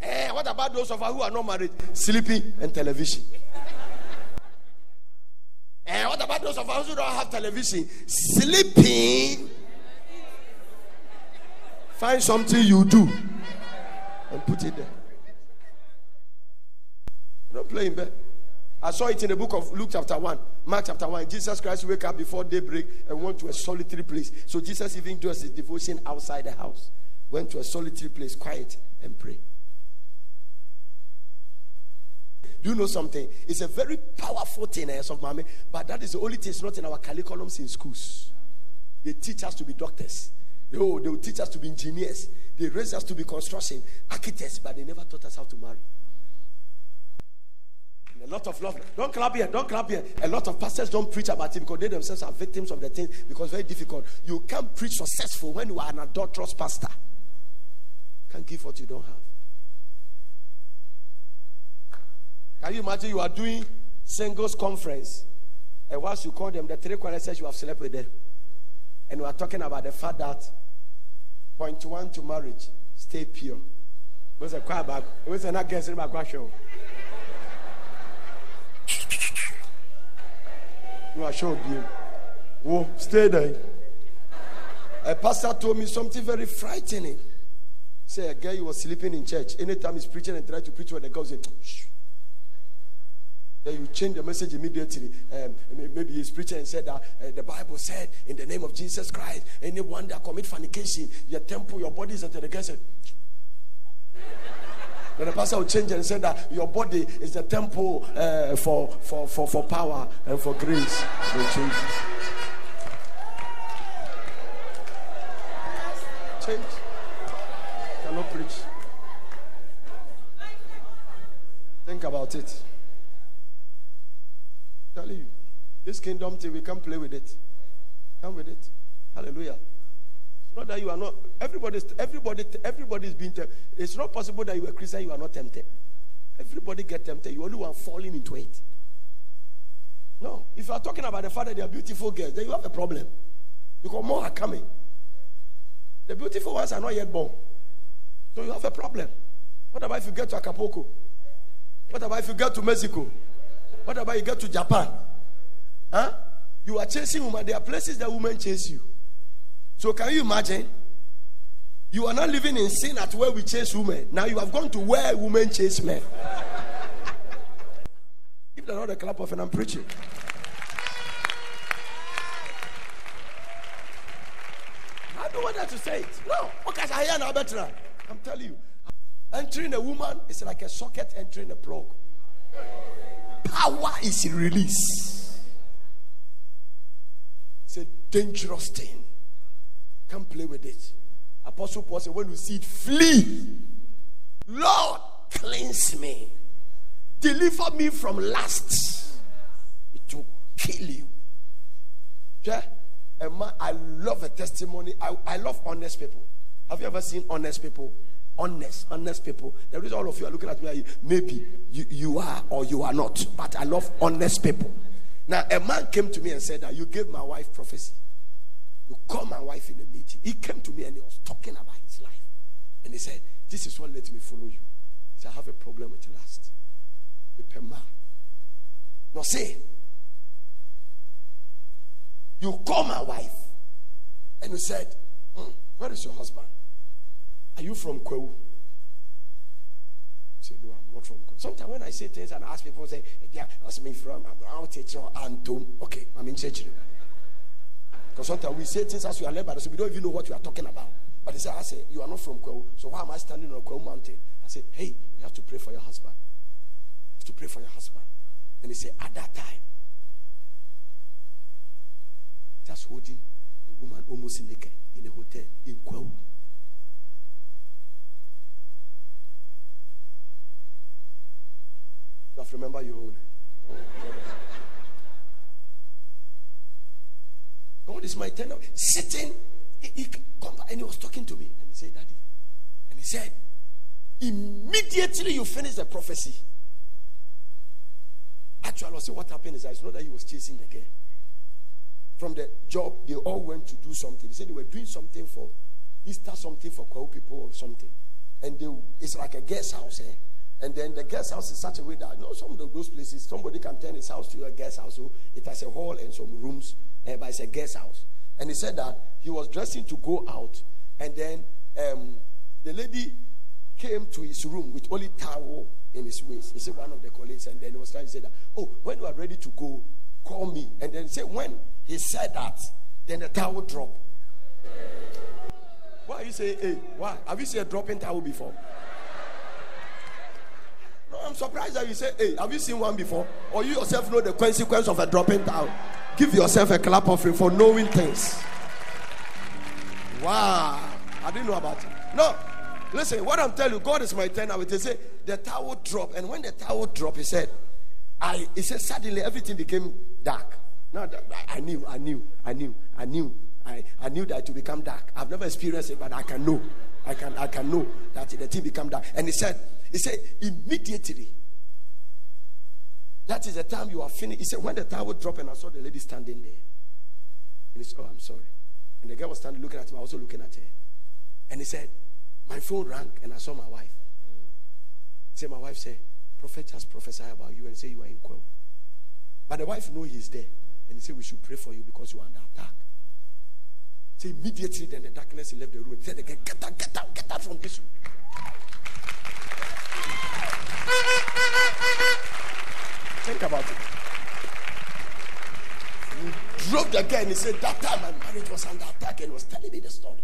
Eh, what about those of us who are not married? Sleeping and television. And eh, what about those of us who don't have television? Sleeping. Find something you do and put it there. Don't play in bed. I saw it in the book of Luke chapter 1, Mark chapter 1. Jesus Christ wake up before daybreak and went to a solitary place. So Jesus even does his devotion outside the house. Went to a solitary place, quiet, and pray. Do you know something? It's a very powerful thing, as eh, of mommy, but that is the only thing it's not in our curriculums in schools. They teach us to be doctors. Oh, they will teach us to be engineers. They raise us to be construction architects, but they never taught us how to marry. And a lot of love. Don't clap here. Don't clap here. A lot of pastors don't preach about it because they themselves are victims of the thing because very difficult. You can't preach successful when you are an adulterous pastor. Can't give what you don't have. Can you imagine you are doing singles conference and once you call them, the three qualities you have slept with them. And we are talking about the fact that Point one to marriage stay pure. What's a quiet back? What's an against my question? You are sure, you. Oh, stay there. A pastor told me something very frightening. Say a guy who was sleeping in church. Anytime he's preaching and try to preach what the girl say, Shh. Then you change the message immediately. Um, maybe he's preaching and said that uh, the Bible said, in the name of Jesus Christ, anyone that commit fornication, your temple, your body is the guest. Then the pastor will change and say that your body is the temple uh, for, for, for, for power and for grace. Change. Change. Cannot preach. Think about it telling you. This kingdom thing, we can't play with it. Come with it. Hallelujah. It's not that you are not, everybody's, everybody, everybody's being tempted. It's not possible that you are a Christian, you are not tempted. Everybody get tempted. You only one falling into it. No. If you are talking about the fact that they are beautiful girls, then you have a problem. Because more are coming. The beautiful ones are not yet born. So you have a problem. What about if you get to Acapulco? What about if you get to Mexico? What about you get to Japan? Huh? You are chasing women. There are places that women chase you. So can you imagine? You are not living in sin at where we chase women. Now you have gone to where women chase men. Give the Lord a clap of and I'm preaching. I don't want that to say it. No. Okay, I hear now better. I'm telling you. Entering a woman is like a socket entering a plug power is released. It's a dangerous thing. Can't play with it. Apostle Paul said, when you see it, flee. Lord, cleanse me. Deliver me from lust. It will kill you. Yeah? And man, I love a testimony. I, I love honest people. Have you ever seen honest people? Honest, honest people. There is all of you are looking at me, maybe you, you are or you are not, but I love honest people. Now, a man came to me and said that you gave my wife prophecy. You call my wife in a meeting. He came to me and he was talking about his life. And he said, This is what let me follow you. He said, I have a problem. With Pema. Now say, you call my wife and you said, mm, Where is your husband? Are you from Kwahu? Say, no, I'm not from Kwahu. Sometimes when I say things and I ask people, say, eh, yeah, that's me from, I'm out here, Antom. Okay, I'm in church. Because sometimes we say things as we are led by the so we don't even know what we are talking about. But he said, I say, you are not from Kwahu. So why am I standing on Kwahu mountain? I said, hey, you have to pray for your husband. You have to pray for your husband. And he said, at that time, just holding a woman almost naked in a hotel in Kwahu. You have to remember your own. God is my tenor. Sitting, he, he come back and he was talking to me. And he said, Daddy. And he said, immediately you finish the prophecy. Actually, I was saying what happened is that it's not that he was chasing the girl. From the job, they all went to do something. He said they were doing something for Easter, something for Kwahu people or something. And they, it's like a guest house, eh? And then the guest house is such a way that you know some of those places somebody can turn his house to a guest house. So it has a hall and some rooms, uh, but it's a guest house. And he said that he was dressing to go out, and then um, the lady came to his room with only towel in his waist. He said one of the colleagues, and then he was trying to say that, oh, when you are ready to go, call me. And then he said when he said that, then the towel dropped. Why you say, hey, why? Have you seen a dropping towel before? I'm surprised that you say, hey, have you seen one before? Or you yourself know the consequence of a dropping towel. Give yourself a clap offering for knowing things. Wow. I didn't know about it. No. Listen, what I'm telling you, God is my tenor. They say the towel dropped, and when the towel dropped, he said, I he said suddenly everything became dark. Now I knew, I knew, I knew, I knew, I, I knew that it would become dark. I've never experienced it, but I can know. I can I can know that the thing become dark. And he said, he said, immediately. That is the time you are finished. He said, when the towel dropped and I saw the lady standing there. And he said, Oh, I'm sorry. And the girl was standing looking at him. I was also looking at her. And he said, My phone rang and I saw my wife. He said, My wife said, Prophet just prophesied about you and say you are in Kwahu. But the wife know he's there. And he said, We should pray for you because you are under attack. So immediately then the darkness left the room. He said, Get out, get out, get out from this room. Think about it. He drove the guy and he said, That time my marriage was under attack and was telling me the story.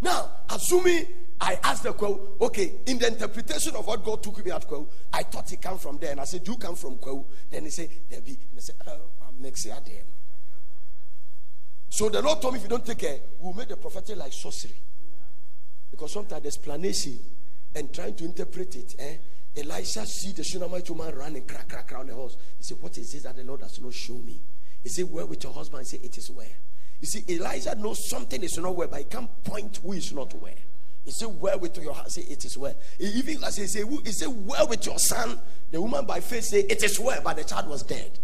Now, assuming I asked the Kwahu, okay, in the interpretation of what God took me at Kwahu, I thought he came from there. And I said, Do you come from Kwahu? Then he said, There be. And I said, Oh, I'm next year there. So the Lord told me, if you don't take care, we'll make the prophetic like sorcery. Because sometimes the explanation and trying to interpret it, eh? Elisha see the Shunammite woman running, crack, crack, around the house. He said, What is this that the Lord does not show me? He said, Where with your husband? He said, It is where. You see, Elijah knows something is not where, but he can't point who is not where. He said, Where with your husband? Say, It is where. He even as he said, He said, Where with your son? The woman by faith said, It is where, but the child was dead.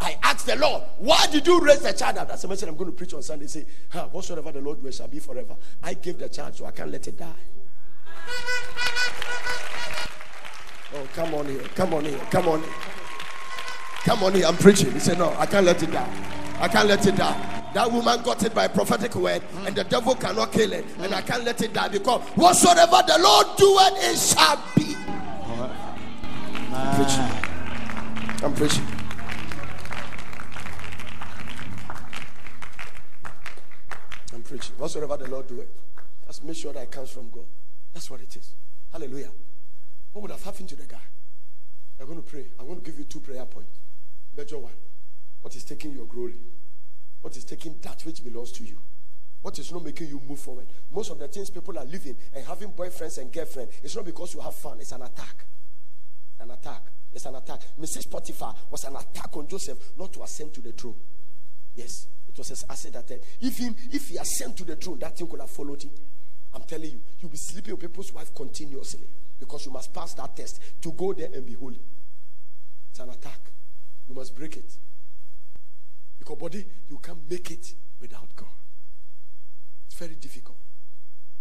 I asked the Lord, why did you raise the child up? That's a message I'm going to preach on Sunday. Say, huh, whatsoever the Lord will shall be forever. I gave the child, so I can't let it die. Oh, come on here. Come on here. Come on here. Come on here. I'm preaching. He said, No, I can't let it die. I can't let it die. That woman got it by prophetic word, and the devil cannot kill it. And I can't let it die because whatsoever the Lord doeth, it shall be. I'm preaching. I'm preaching. I'm preaching. Whatsoever the Lord doeth, let's make sure that it comes from God. That's what it is. Hallelujah. What would have happened to the guy? We're going to pray. I'm going to give you two prayer points. Major one. What is taking your glory? What is taking that which belongs to you? What is not making you move forward? Most of the things people are living and having boyfriends and girlfriends, it's not because you have fun, it's an attack. An attack. It's an attack. Mrs. Potiphar was an attack on Joseph not to ascend to the throne. Yes, it was as I said that if him if he ascended to the throne, that thing could have followed him. I'm telling you, you'll be sleeping with people's wife continuously because you must pass that test to go there and be holy. It's an attack. You must break it. Because, body, you can't make it without God. It's very difficult.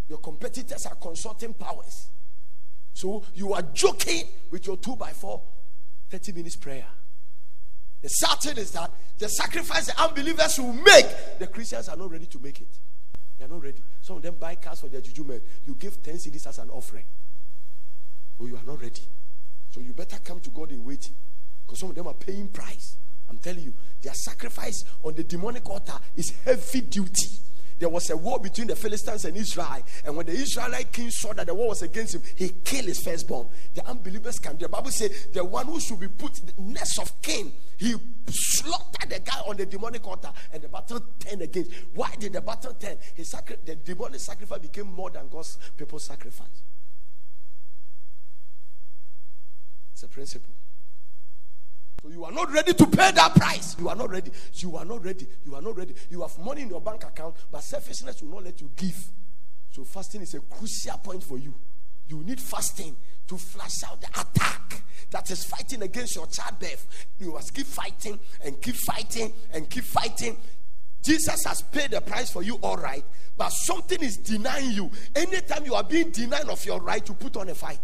Your competitors are consulting powers. So you are joking with your 2 by 4 30 minutes prayer. The thing is that the sacrifice the unbelievers will make, the Christians are not ready to make it. They are not ready. Some of them buy cars for their juju men. You give 10 cedis as an offering. But you are not ready. So you better come to God in waiting. Because some of them are paying price. I'm telling you, their sacrifice on the demonic altar is heavy duty. There was a war between the Philistines and Israel, and when the Israelite king saw that the war was against him, he killed his firstborn. The unbelievers can. The Bible says the one who should be put the next of Cain, he slaughtered the guy on the demonic altar, and the battle turned against. Why did the battle turn? His sacri- the demonic sacrifice became more than God's people's sacrifice. It's a principle. So you are not ready to pay that price. You are not ready. You are not ready. You are not ready. You have money in your bank account, but selfishness will not let you give. So fasting is a crucial point for you. You need fasting to flash out the attack that is fighting against your childbirth. You must keep fighting and keep fighting and keep fighting. Jesus has paid the price for you, all right, but something is denying you. Anytime you are being denied of your right to put on a fight.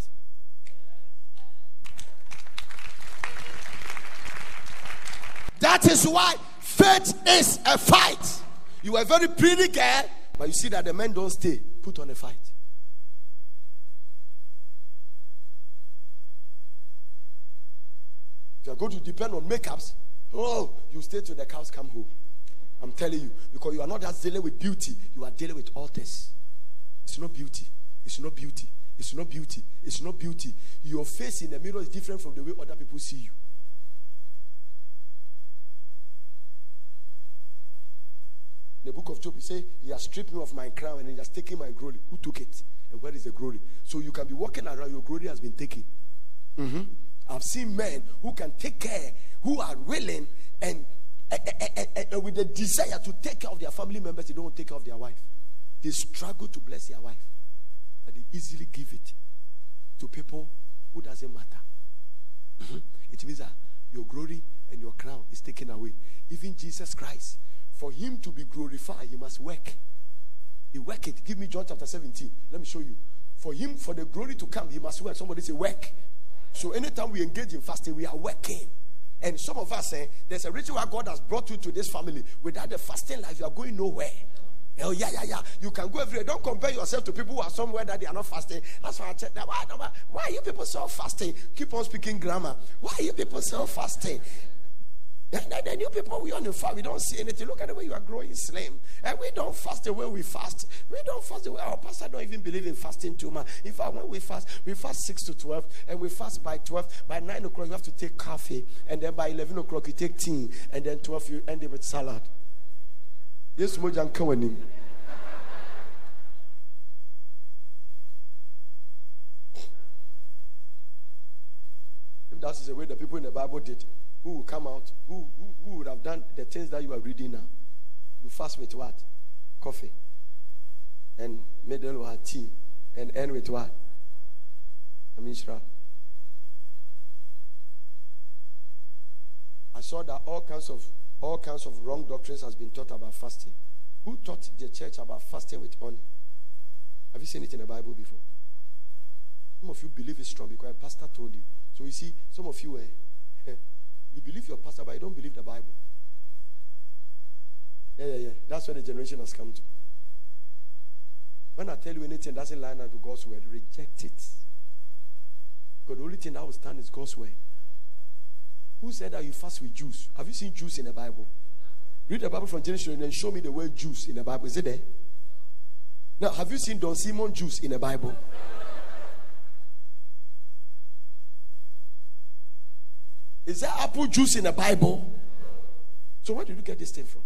That is why faith is a fight. You are a very pretty girl, but you see that the men don't stay. Put on a fight. You are going to depend on makeups, oh, you stay till the cows come home. I'm telling you, because you are not just dealing with beauty, you are dealing with altars. It's not beauty. It's not beauty. It's not beauty. It's not beauty. Your face in the mirror is different from the way other people see you. The book of Job, he say, He has stripped me of my crown and he has taken my glory. Who took it? And where is the glory? So you can be walking around, your glory has been taken. Mm-hmm. I've seen men who can take care, who are willing and, and, and, and, with the desire to take care of their family members, they don't take care of their wife. They struggle to bless their wife, but they easily give it to people who doesn't matter. Mm-hmm. It means that your glory and your crown is taken away. Even Jesus Christ, for him to be glorified, he must work. He work it. Give me John chapter 17. Let me show you. For him, for the glory to come, he must work. Somebody say work. So anytime we engage in fasting, we are working. And some of us say, eh, there's a reason why God has brought you to this family. Without the fasting life, you are going nowhere. Oh, yeah, yeah, yeah. You can go everywhere. Don't compare yourself to people who are somewhere that they are not fasting. That's why I check that. Why, why are you people so fasting? Keep on speaking grammar. Why are you people so fasting? The, the new people we on the fast, we don't see anything. Look at the way you are growing slim. And we don't fast the way we fast. We don't fast the way our pastor don't even believe in fasting too much. In fact, when we fast, we fast 6 to 12, and we fast by 12. By 9 o'clock, you have to take coffee. And then by 11 o'clock, you take tea. And then 12, you end it with salad. Yes, Mojan Kawanim. That is the way the people in the Bible did who will come out, who, who, who would have done the things that you are reading now. You fast with what? Coffee. And middle with tea. And end with what? A mishra. I saw that all kinds of all kinds of wrong doctrines has been taught about fasting. Who taught the church about fasting with honey? Have you seen it in the Bible before? Some of you believe it's strong because a pastor told you. So you see, some of you, eh, you believe your pastor, but you don't believe the Bible. Yeah, yeah, yeah. That's where the generation has come to. When I tell you anything doesn't line up with God's word, reject it. Because the only thing that will stand is God's word. Who said that you fast with Jews? Have you seen Jews in the Bible? Read the Bible from Genesis and then show me the word Jews in the Bible. Is it there? Now, have you seen Don Simon Jews in the Bible? Is there apple juice in the Bible? So where did you get this thing from?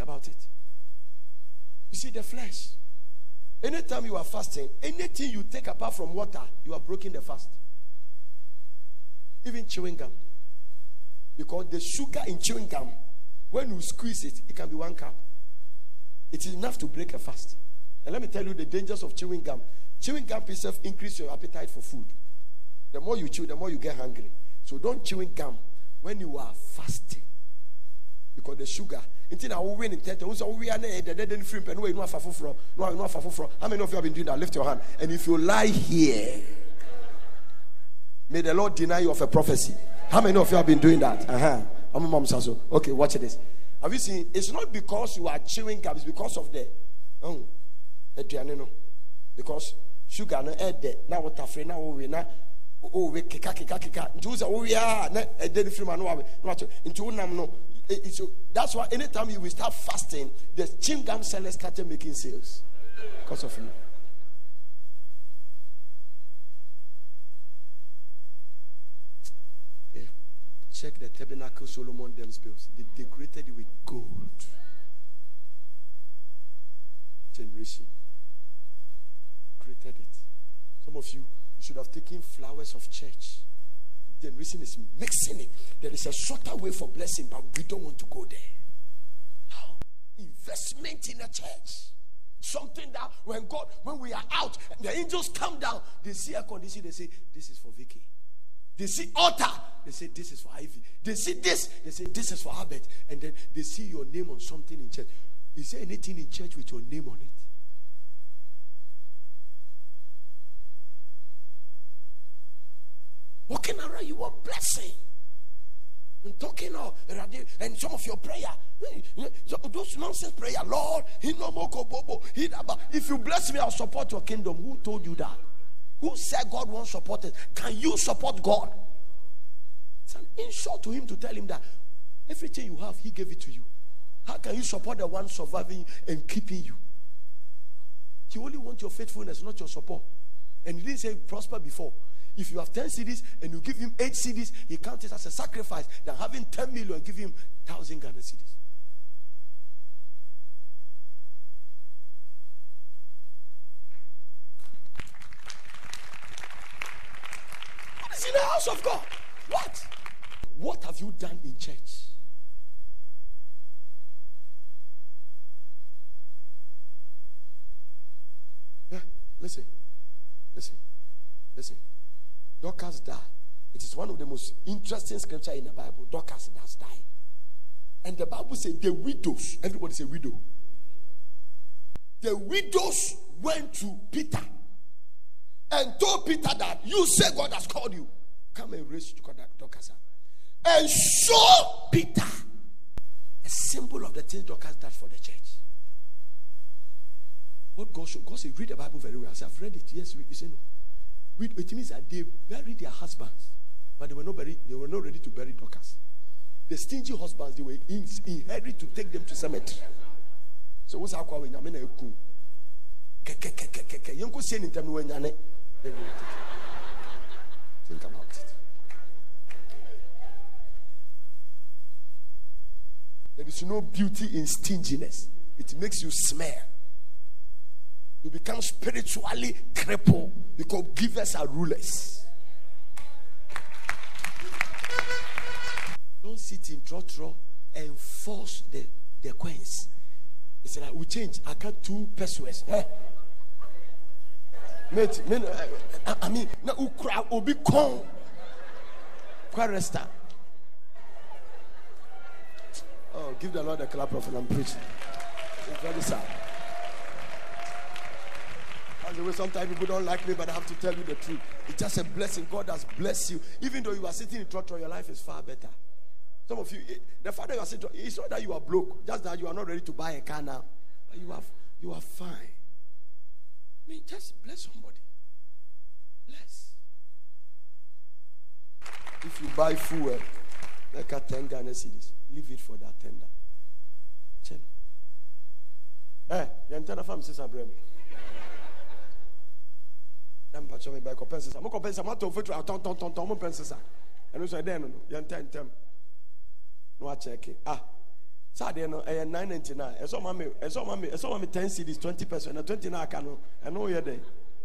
About it. You see, the flesh. Anytime you are fasting, anything you take apart from water, you are breaking the fast. Even chewing gum. Because the sugar in chewing gum, when you squeeze it, it can be one cup. It is enough to break a fast. And let me tell you the dangers of chewing gum. Chewing gum itself increase your appetite for food. The more you chew, the more you get hungry. So don't chewing gum when you are fasting. Because the sugar. Until now, we win in ten. We we are there. They didn't free. No, no, no, no, no, How many of you have been doing that? Lift your hand. And if you lie here, may the Lord deny you of a prophecy. How many of you have been doing that? Uh huh. I'm mom. Okay, watch this. Have you seen? It's not because you are chewing gum. It's because of the. Oh, because sugar no add now water free now we now Oh, oh we keka keka keka nti wo sɛ wowie a na ɛda no firi mu a na wawe na wakyɛ nti wonam no so that's why anytime you will start fasting the chewing gum sellers started making sales. Because of you. Yeah. check the tabernacle solomon them bills they decorated it with gold. Generation. Created it. Some of you should have taken flowers of church. The reason is mixing it. There is a shorter way for blessing, but we don't want to go there. How? Investment in a church. Something that when God, when we are out, the angels come down, they see a condition, they say, This is for Vicky. They see altar, they say, This is for Ivy. They see this, they say, This is for Albert. And then they see your name on something in church. Is there anything in church with your name on it? Walking around, you want blessing. I'm talking of and some of your prayer, those nonsense prayer, Lord, if you bless me, I'll support your kingdom. Who told you that? Who said God won't support it? Can you support God? It's an insult to him to tell him that everything you have, he gave it to you. How can you support the one surviving and keeping you? He only wants your faithfulness, not your support. And he didn't say prosper before. If you have 10 cedis and you give him 8 cedis, he counts it as a sacrifice than having 10 million give him 1,000 Ghana cedis. What is in the house of God? What? What have you done in church? Yeah, listen, listen, listen. Dorcas died. It is one of the most interesting scripture in the Bible. Dorcas does die. And the Bible says the widows, everybody say widow. The widows went to Peter and told Peter that you say God has called you. Come and raise Dorcas up. And show Peter a symbol of the things Dorcas did for the church. What God should God say, read the Bible very well. I said, I've read it. Yes, you say no. It means that they buried their husbands, but they were not buried, they were not ready to bury Dorcas. The stingy husbands, they were in, in hurry to take them to cemetery. So what's our call? Nyame na. Think about it. There is no beauty in stinginess. It makes you smell. You become spiritually crippled because givers are rulers. Don't sit in trotro and force the, the coins. It's like we change. I got two pesos. Eh? Mate, man, I, I mean, na ukra obi kon. Quaresta. Oh, give the Lord a clap of I'm preaching. It's very sad. The way sometimes people don't like me, but I have to tell you the truth. It's just a blessing. God has blessed you. Even though you are sitting in Trotro, your life is far better. Some of you, the fact that you are sitting, it's not that you are broke, just that you are not ready to buy a car now. But you have you are fine. I mean, just bless somebody. Bless. If you buy fuel, like a 10 Ghana cedis, leave it for that tender. Chelo. Eh, the entire family says, Abraham na mpakyɛ me bɛɛ kɔpɛ nsesa mokɔpɛ nsesa moatɔ fotu atɔntɔntɔntɔn mopɛ nsesa ɛno nso ɛdɛn no no yɛntɛ ntɛm na wakyɛke ah. Saa adeɛ no ɛyɛ nine ninety nine. Ɛsɛ ɔma me ɛsɛ ɔma me ɛsɛ ɔma me ten cedis twenty percent na twenty na aka no ɛno yɛ dɛ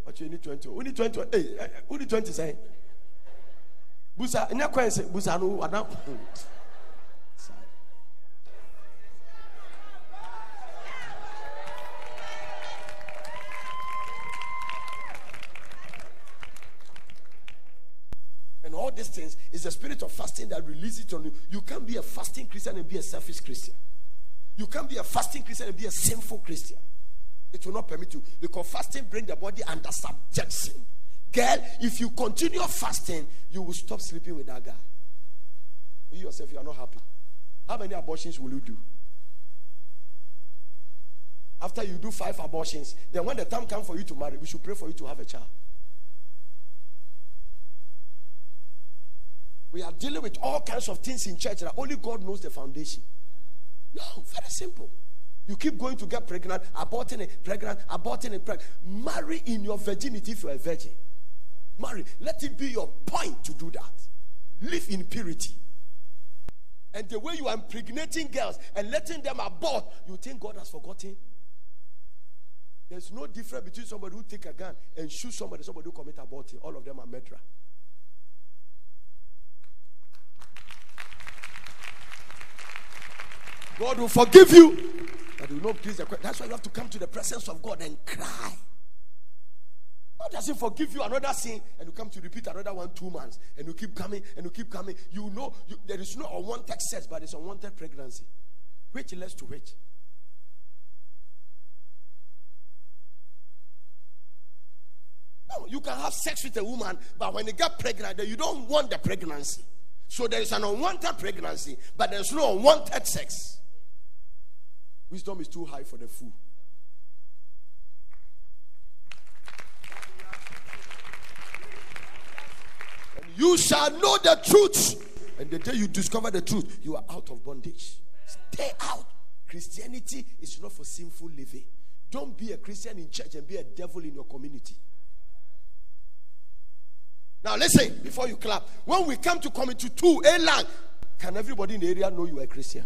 ɔkyɛ ni twenty. Woni twenty ee woni twenty sɛn busa nyɛ sɛ busa no wada. These things is the spirit of fasting that releases it on you. You can't be a fasting Christian and be a selfish Christian. You can't be a fasting Christian and be a sinful Christian. It will not permit you because fasting brings the body under subjection. Girl, if you continue fasting, you will stop sleeping with that guy. You yourself, you are not happy. How many abortions will you do? After you do five abortions, then when the time comes for you to marry, we should pray for you to have a child. We are dealing with all kinds of things in church that only God knows the foundation. No, very simple. You keep going to get pregnant, aborting it, pregnant, aborting it, pregnant. Marry in your virginity if you are a virgin. Marry. Let it be your point to do that. Live in purity. And the way you are impregnating girls and letting them abort, you think God has forgotten? There's no difference between somebody who take a gun and shoot somebody, somebody who commit abortion. All of them are murderer. God will forgive you, but He will not please the That's why you have to come to the presence of God and cry. God doesn't forgive you another sin and you come to repeat another one two months and you keep coming and you keep coming. You know you, there is no unwanted sex, but it's unwanted pregnancy. Which leads to which? No, you can have sex with a woman, but when you get pregnant, you don't want the pregnancy. So there is an unwanted pregnancy, but there's no unwanted sex. Wisdom is too high for the fool. And you shall know the truth. And the day you discover the truth, you are out of bondage. Stay out. Christianity is not for sinful living. Don't be a Christian in church and be a devil in your community. Now listen, before you clap. When we come to committee two, A line, can everybody in the area know you are a Christian?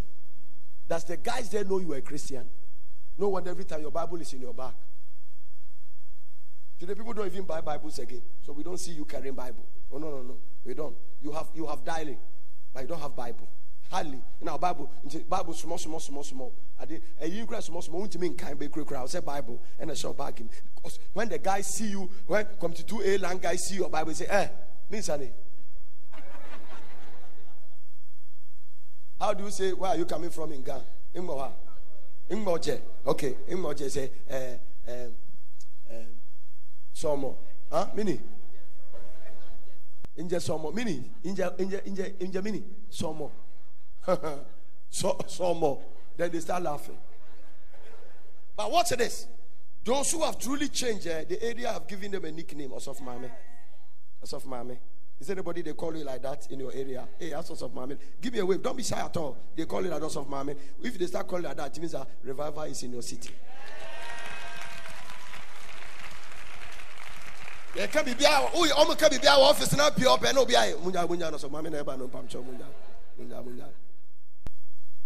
Does the guys there know you are a Christian? No one every time your Bible is in your bag. Today people don't even buy Bibles again. So we don't see you carrying Bible. Oh no, no, no. We don't. You have you have dialing, but you don't have Bible. Hardly. In our Bible, Bible small, small, small, small. I did a year small, small, to mean kind of I say Bible and I shall him. Because when the guys see you, when come to two A land guys see your Bible, say, eh, means. How do you say, where are you coming from in Ghana? In Moha? In Moje. Okay. In Moje say, eh, eh, eh, Somo. Huh? Mini? Inja Somo. Mini? Inja, Inja, Inja, Inja Mini? Somo. so, so more. Then they start laughing. But what's this? Those who have truly changed uh, the area have given them a nickname, Osof Mame. Osof Mame. Is anybody they call you like that in your area? Hey, Osof Mame. Give me a wave. Don't be shy at all. They call you like Osof Mame. If they start calling like that, it means that revival is in your city. Yeah, can be omo can be bia office na pure open no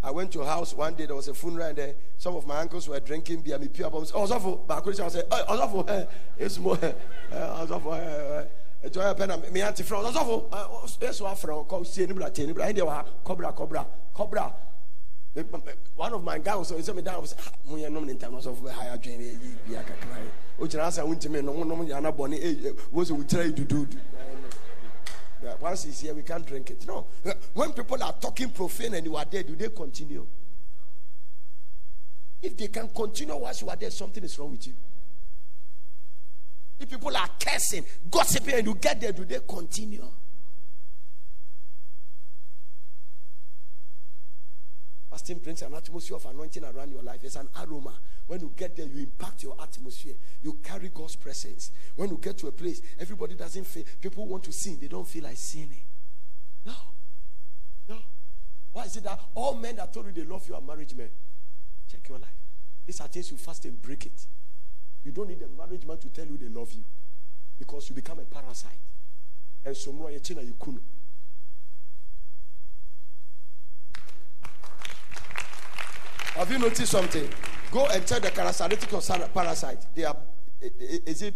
I went to a house one day, there was a funeral, and there, some of my uncles were drinking beer. Me pure bombs. Oh, Zofo, but I couldn't say, Oh, eh, it's more, Oh, Zofo, eh, ɛtɔ yɛ pɛ na mi ante frɛ ɔsɔfo ɛsɔ afrɛ kɔ sie nibira tie nibira ɛdi wa kɔbra kɔbra kɔbra one of my guys sɛ ɛsɛ mi dan sɛ mo yɛ nom ne ntam ɔsɔfo bɛ ha yɛ adwene ne yi bia kakra yi o gyina asa o ntumi nom nom yɛ anabɔ ne eyi woso o tira yi dududu. Once he's here, we can't drink it. No. When people are talking profane and you are there, do they continue? If they can continue whilst you are there, something is wrong with you. If people are cursing, gossiping, and you get there, do they continue? Fasting brings an atmosphere of anointing around your life. It's an aroma. When you get there, you impact your atmosphere. You carry God's presence. When you get to a place, everybody doesn't feel, people want to sing, they don't feel like singing. No. No. Why is it that all men that told you they love you are marriage men? Check your life. These are things you fast and break it. You don't need a marriage man to tell you they love you because you become a parasite. And so you Have you noticed something? Go and check the characteristics of parasite. They are. Is it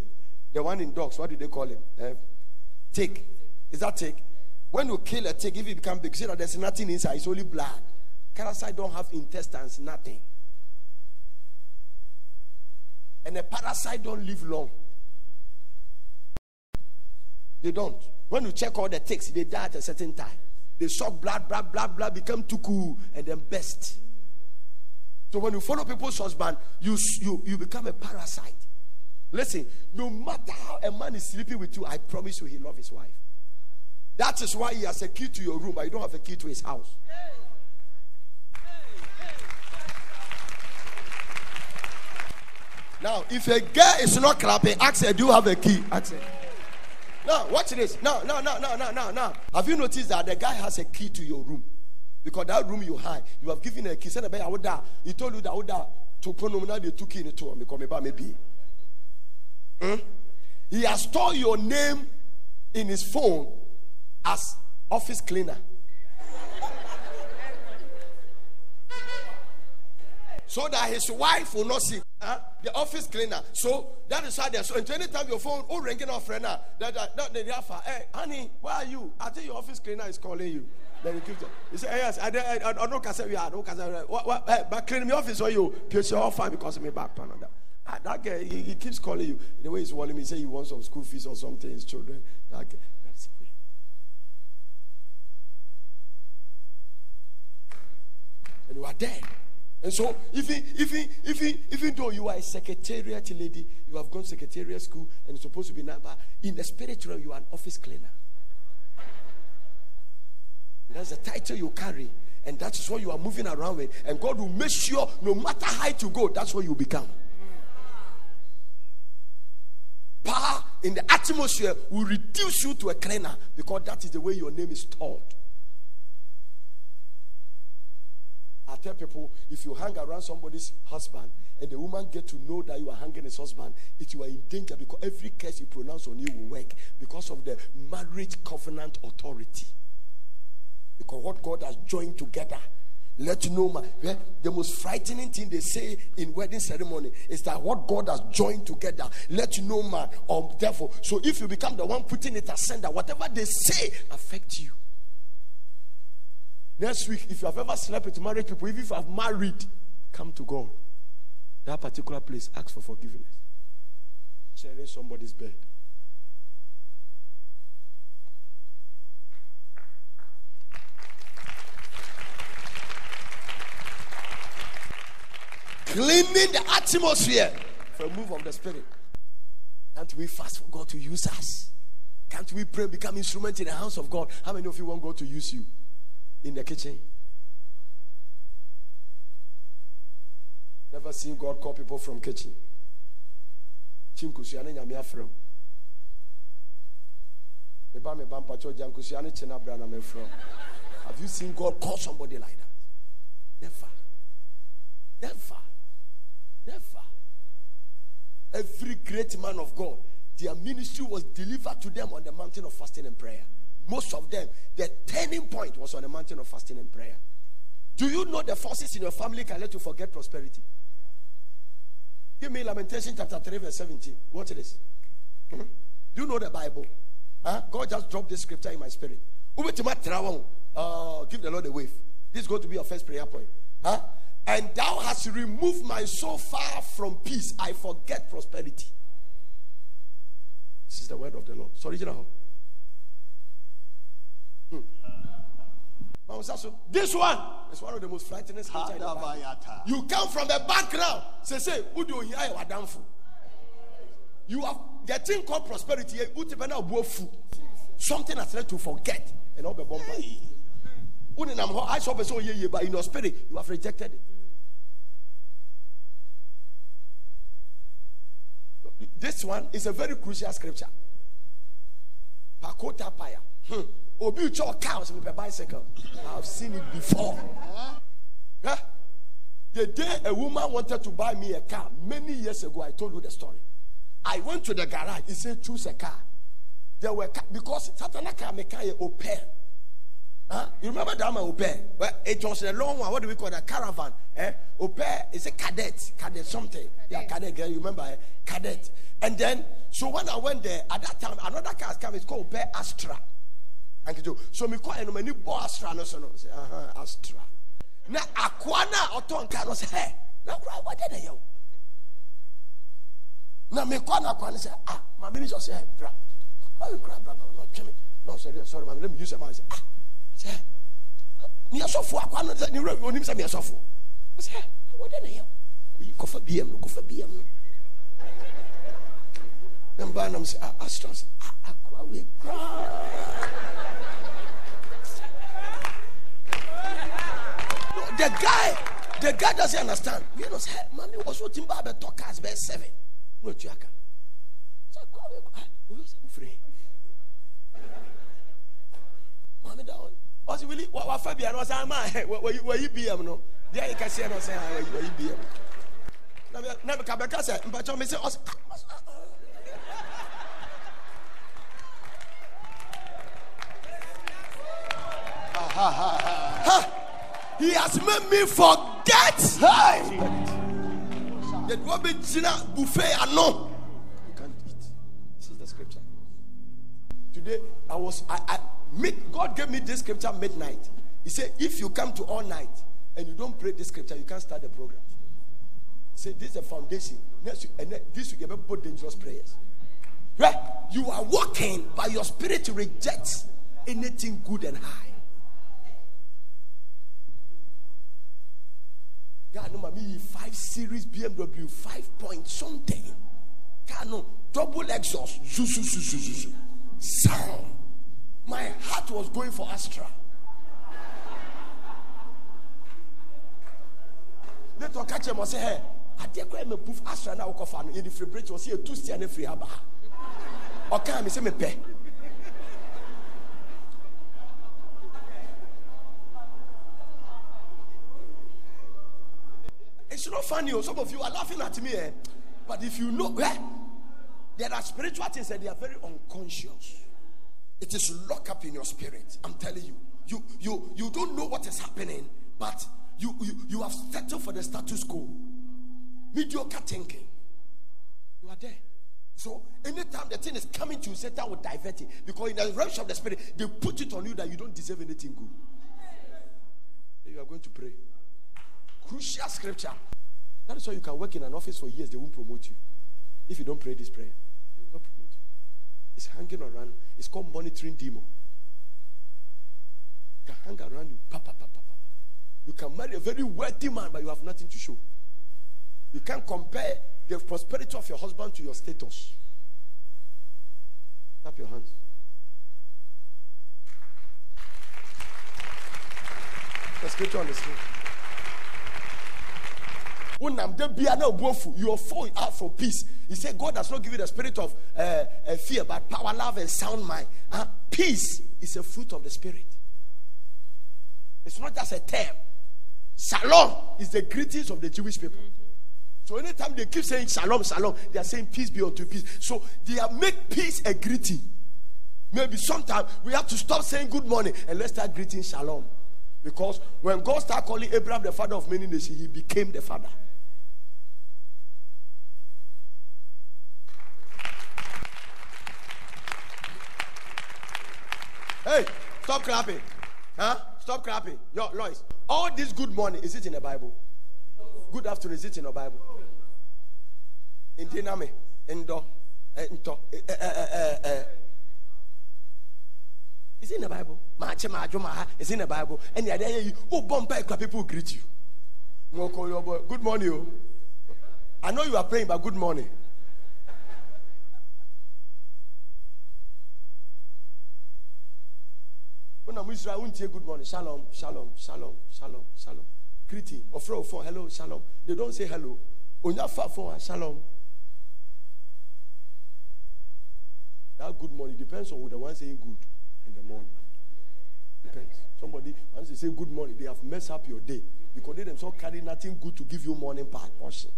the one in dogs? What do they call him? Uh, tick. Is that tick? When you kill a tick, if it become big, see that there's nothing inside. It's only blood. Parasite don't have intestines, nothing. And a parasite don't live long. They don't. When you check all the ticks, they die at a certain time. They suck blood, blood, blood, blood, become too cool, and then best. So when you follow people's husband, you, you, you become a parasite. Listen, no matter how a man is sleeping with you, I promise you he loves his wife. That is why he has a key to your room, but you don't have a key to his house. Now, if a girl is not clapping, ask her, Do you have a key? Ask her. Now watch this. Now, now, now, now, now, now, now. Have you noticed that the guy has a key to your room? Because that room you hide, you have given a key. Said die. He told you that die. To put now they took in to him because maybe. Hmm? He has stored your name in his phone as office cleaner. So that his wife will not see huh? the office cleaner. So that is why there's so and anytime your phone oh ringing off right now, that that, that the alpha, hey honey, where are you? I think your office cleaner is calling you. Then he keeps he said, Yes, I don't know we are, no what what hey, but clean me office or you pierce your fine because me back pan on that. Ah, that guy he, he, keeps calling you. The way he's calling me, say he wants some school fees or something, his children. That guy, that's way. And you are there. And so, even, even, even, even though you are a secretariat lady, you have gone secretariat school and it's supposed to be number, in the spiritual, you are an office cleaner. That's the title you carry, and that is what you are moving around with. And God will make sure no matter how you go, that's what you become. Power in the atmosphere will reduce you to a cleaner because that is the way your name is taught. I tell people if you hang around somebody's husband and the woman get to know that you are hanging his husband, it you are in danger because every curse you pronounce on you will work because of the marriage covenant authority. Because what God has joined together, let you know, yeah, the most frightening thing they say in wedding ceremony is that what God has joined together, let know, man, Um, therefore. So if you become the one putting it that whatever they say affect you. Next week, if you have ever slept with married people, even if you have married, come to God. That particular place, ask for forgiveness. Sharing somebody's bed. Cleaning the atmosphere for a move of the spirit. Can't we fast for God to use us? Can't we pray, become instrument in the house of God? How many of you want God to use you? In the kitchen. Never seen God call people from kitchen. Chinkusiane nyame afrɛ meba me ba mpakyɛ gya nkusiane kye no abra na mefrɛ have you seen God call somebody like that? Never. Never. Never. Every great man of God their ministry was delivered to them on the mountain of fasting and prayer most of them, the turning point was on the mountain of fasting and prayer. Do you know the forces in your family can let you forget prosperity? Give me Lamentation chapter 3, verse 17. What it is? Hmm? Do you know the Bible? Huh? God just dropped this scripture in my spirit. Uh, give the Lord a wave. This is going to be your first prayer point. Huh? And thou hast removed my soul far from peace. I forget prosperity. This is the word of the Lord. Sorry, General. Hmm. This one is one of the most frightening scriptures You come from the background. Say, say, who do you hear you have the thing called prosperity. Something that's led to forget and all the bomb. I saw person but in your spirit, you have rejected it. This one is a very crucial scripture. Pakota Paya. Obi Cho cows with a bicycle. I've seen it before. Huh? The day a woman wanted to buy me a car many years ago, I told you the story. I went to the garage. He said, choose a car. There were because Satana car me car Opel. Huh? You remember that man Opel? Well, it was a long one. What do we call that? Caravan. Eh? Opel is a Kadett. Kadett something. Kadett. Yeah, cadet girl. You remember? Eh? Kadett. And then, so when I went there, at that time, another car came. It's called Opel Astra anketewa so mekɔ ɛno m'ani bɔ astra no so no. Sɛ astra. Na akoa no a ɔtɔ nka no sɛ hɛ na kora wɔde ne yɛw na mekɔ na akoa no sɛ ah maame bi sɛ sɛ bra. Ɔyɛ kora bra na ɔtwe me. Na ɔsɛ deɛ sɔre maame let me use am sɛ ah sɛ ne asɔfo akoa no sɛ ne wura onim sɛ me asɔfo sɛ wɔde ne yɛw oyi kɔfa bm no kɔfa bm no. Na mbaa nam sɛ astra sɛ akoa wei koraa the guy, the guy doesn't understand. You know, say, mommy was what timba be talk as be seven. No chiaka. So go we go. We say free. down. ɔsi wili wa wa fa bia na ɔsan ma ɛ wɔ wɔ wɔ yi bm no deɛ yi kɛseɛ na ɔsan wɔ yi wɔ yi bm na bɛ na bɛ ka bɛ ka sɛ mpatsɔ mi sɛ ɔsi. He has made me forget. That what be Gina buffet I know. You can't eat. This is the scripture. Today I was I, I mid, God gave me this scripture midnight. He said, if you come to all night and you don't pray this scripture, you can't start the program. He said, this is a foundation. Next week, and this week, you dangerous prayers. Right? You are walking, by your spirit to reject anything good and high. God, no, mommy, five series BMW, five point something. God, no, double exhaust, zoo, zoo, zoo, zoo, zoo, sound. My heart was going for Astra. Later, catch him and say, Hey, I dare go and proof Astra now. Go for in the free bridge. Was here two stand free haba. Okay, I say me It's not funny. Some of you are laughing at me, eh? but if you know, eh, there are spiritual things that they are very unconscious. It is locked up in your spirit. I'm telling you. You you you don't know what is happening, but you you, you have settled for the status quo. Mediocre thinking. You are there. So anytime the thing is coming to you, Satan will divert it. Because in the realm of the spirit, they put it on you that you don't deserve anything good. You are going to pray. Crucial scripture. That is why you can work in an office for years, they won't promote you. If you don't pray this prayer, they will not promote you. It's hanging around. It's called monitoring demon. Can hang around you. Pa, pa, pa, pa, pa. You can marry a very wealthy man, but you have nothing to show. You can't compare the prosperity of your husband to your status. Clap your hands. The scripture on the screen. Unam de bia na obuofu, You are falling out for peace. He said, God does not give you the spirit of uh, fear, but power, love, and sound mind. Uh, peace is a fruit of the spirit. It's not just a term. Shalom is the greetings of the Jewish people. So anytime they keep saying shalom, shalom, they are saying peace be unto peace. So they are make peace a greeting. Maybe sometime we have to stop saying good morning and let's start greeting shalom. Because when God started calling Abraham the father of many nations, he became the father. Hey, stop clapping. Huh? Stop clapping. Yo, Lois, all this good morning, is it in the Bible? Good afternoon, is it in the Bible? In Diname, in Do, eh, eh, eh, eh. Is it in the Bible? Mache majuma, is it in the Bible. And the idea you, oh, bomba, people greet you. Good morning, oh. I know you are praying, but good morning. When I'm Israel, I won't good morning. Shalom, shalom, shalom, shalom, shalom. Greeting. Or throw phone, hello, shalom. They don't say hello. On your phone, shalom. That good morning depends on who the one saying good in the morning. Depends. Somebody, once they say good morning, they have messed up your day because they themselves carry nothing good to give you morning part portion.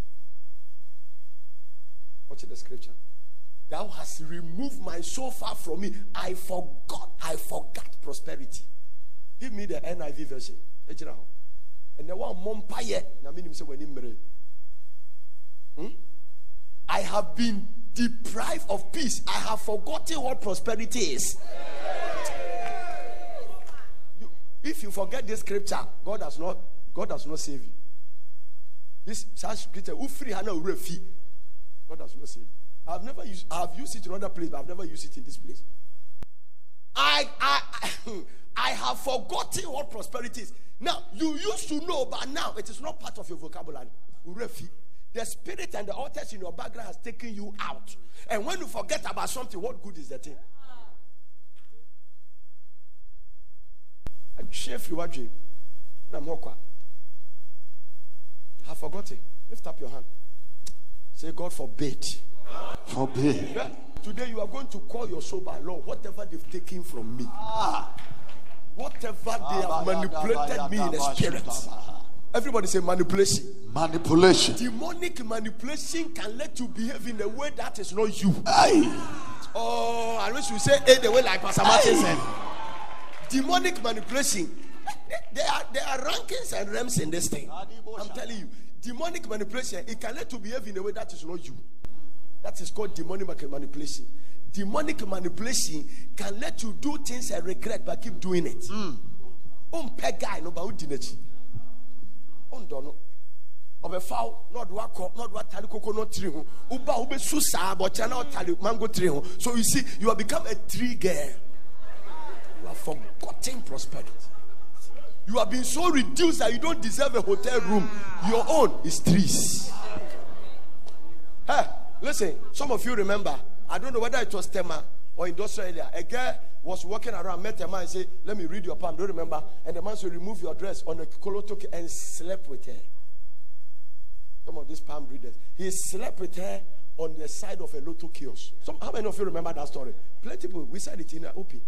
Watch the scripture. Thou hast removed my soul far from me. I forgot. I forgot prosperity. Give me the NIV version. And the one mompaye. Hmm? I have been deprived of peace. I have forgotten what prosperity is. You- If you forget this scripture, God does not God does not save you. This such scripture. God does not save you. I've never used I've used it in other places, but I've never used it in this place. I I I have forgotten what prosperity is. Now you used to know, but now it is not part of your vocabulary. Urefi. The spirit and the altars in your background has taken you out. And when you forget about something, what good is the thing? Have forgotten. Lift up your hand. Say, God forbid.
Forbid.
Today you are going to call your soul by law, whatever they've taken from me. Ah. Whatever they have manipulated me in the spirit. Everybody say manipulation.
Manipulation.
Demonic manipulation can let you behave in a way that is not you.
Aye.
Oh, I wish you say it the way like Pastor Martin said. Demonic manipulation. There are there are rankings and realms in this thing. I'm telling you, demonic manipulation it can let you behave in a way that is not you. That is called demonic manipulation. Demonic manipulation can let you do things and regret but keep doing it. Um, guy no ba udi n'akyi. Ondo no. ɔbɛfa wo na ɔde wakɔ na ɔde watare coconut tree ho woba a wobɛsu saa bɔkyɛ na ɔtare mango tree so you see you have become a tree girl you have forgotten prosperity you have been so reduced that you don't deserve a hotel room your own is trees hey listen some of you remember i don't know whether it was tema or industrial area a girl was walking around met a man and say let me read your palm don't you remember and the man said remove your dress on a kolotoki and slept with her some of these palm readers. He slept with her on the side of a lotto kiosk. Some, how many of you remember that story? Plenty people. We said it in an open.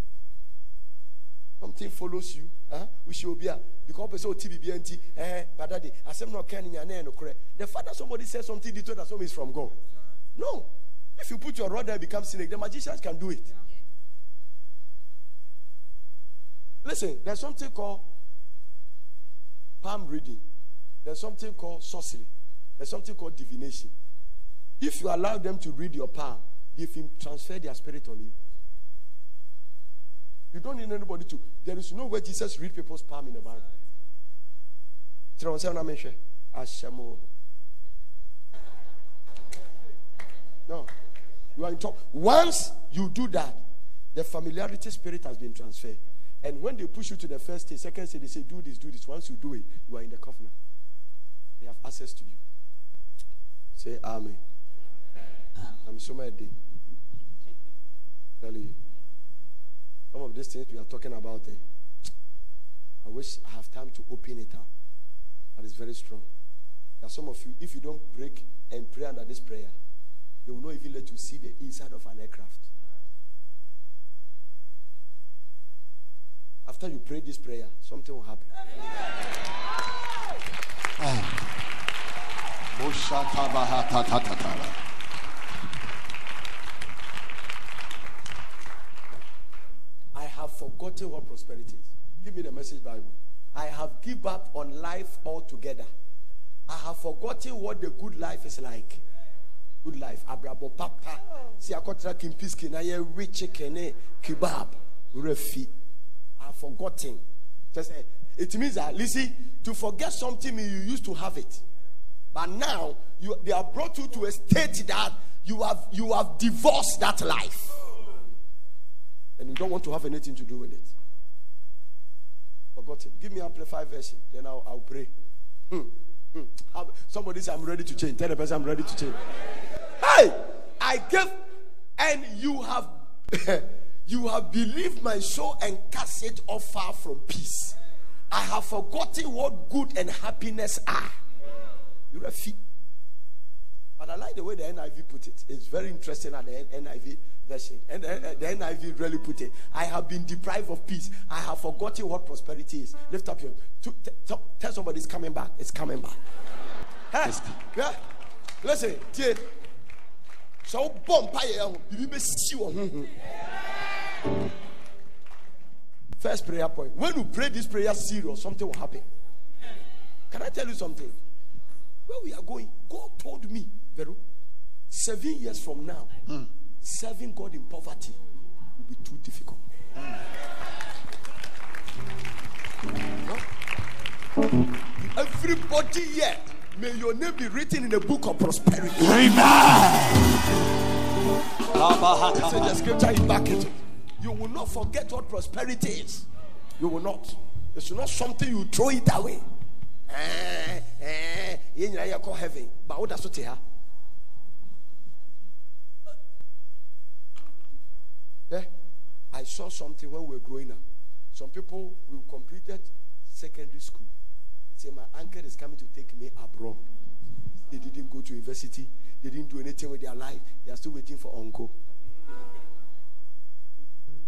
Something follows you. Huh? We should be a because person TV BNT. Eh, but daddy, I said no can correct. The father somebody said something He told that something is from God. No. If you put your rod there, it becomes snake. The magicians can do it. Listen, there's something called palm reading. There's something called sorcery. There's something called divination. If you allow them to read your palm, they can transfer their spirit on you. You don't need anybody to. There is no way Jesus read people's palm in the Bible. No. You are in talk. Once you do that, the familiarity spirit has been transferred. And when they push you to the first stage, second stage, they say, do this, do this. Once you do it, you are in the covenant. They have access to you. Say Amen. I'm so mad. Tell you. Some of these things we are talking about, eh, I wish I have time to open it up. But it's very strong. There are some of you, if you don't break and pray under this prayer, they will not even let you see the inside of an aircraft. After you pray this prayer, something will happen. I have forgotten what prosperity is. Give me the message Bible. I have given up on life altogether. I have forgotten what the good life is like. Good life. Abrabo papa. See, I got kimpiski na ye rich chicken kebab refi. I have forgotten. Just eh, it means that listen to forget something you used to have it. But now you, they have brought you to a state that you have you have divorced that life. And you don't want to have anything to do with it. Forgotten. Give me amplified version. Then I'll, I'll pray. Hmm. Hmm. Somebody say I'm ready to change. Tell the person I'm ready to change. Hey, I gave, and you have you have believed my soul and cast it off far from peace. I have forgotten what good and happiness are. You're a fee. But I like the way the NIV put it. It's very interesting at the NIV version. And the, uh, the NIV really put it. I have been deprived of peace. I have forgotten what prosperity is. Lift up your. To, to, tell somebody it's coming back. It's coming back. hey, yeah. Listen, dear. So bomb eh, oh, oh, hmm, hmm. First prayer point. When you pray this prayer serious, something will happen. Can I tell you something? Where we are going, God told me, Vero, seven years from now, mm. serving God in poverty will be too difficult. Mm. Everybody here, may your name be written in the book of prosperity.
Amen.
Listen, the scripture is back it. You will not forget what prosperity is. You will not. It's not something you throw it away. Eh, eh, yɛkɔ heaven ba woda so te ha eh, I saw something when we were growing up. Some people will completed secondary school. They say my uncle is coming to take me abroad. They didn't go to university. They didn't do anything with their life. They are still waiting for uncle.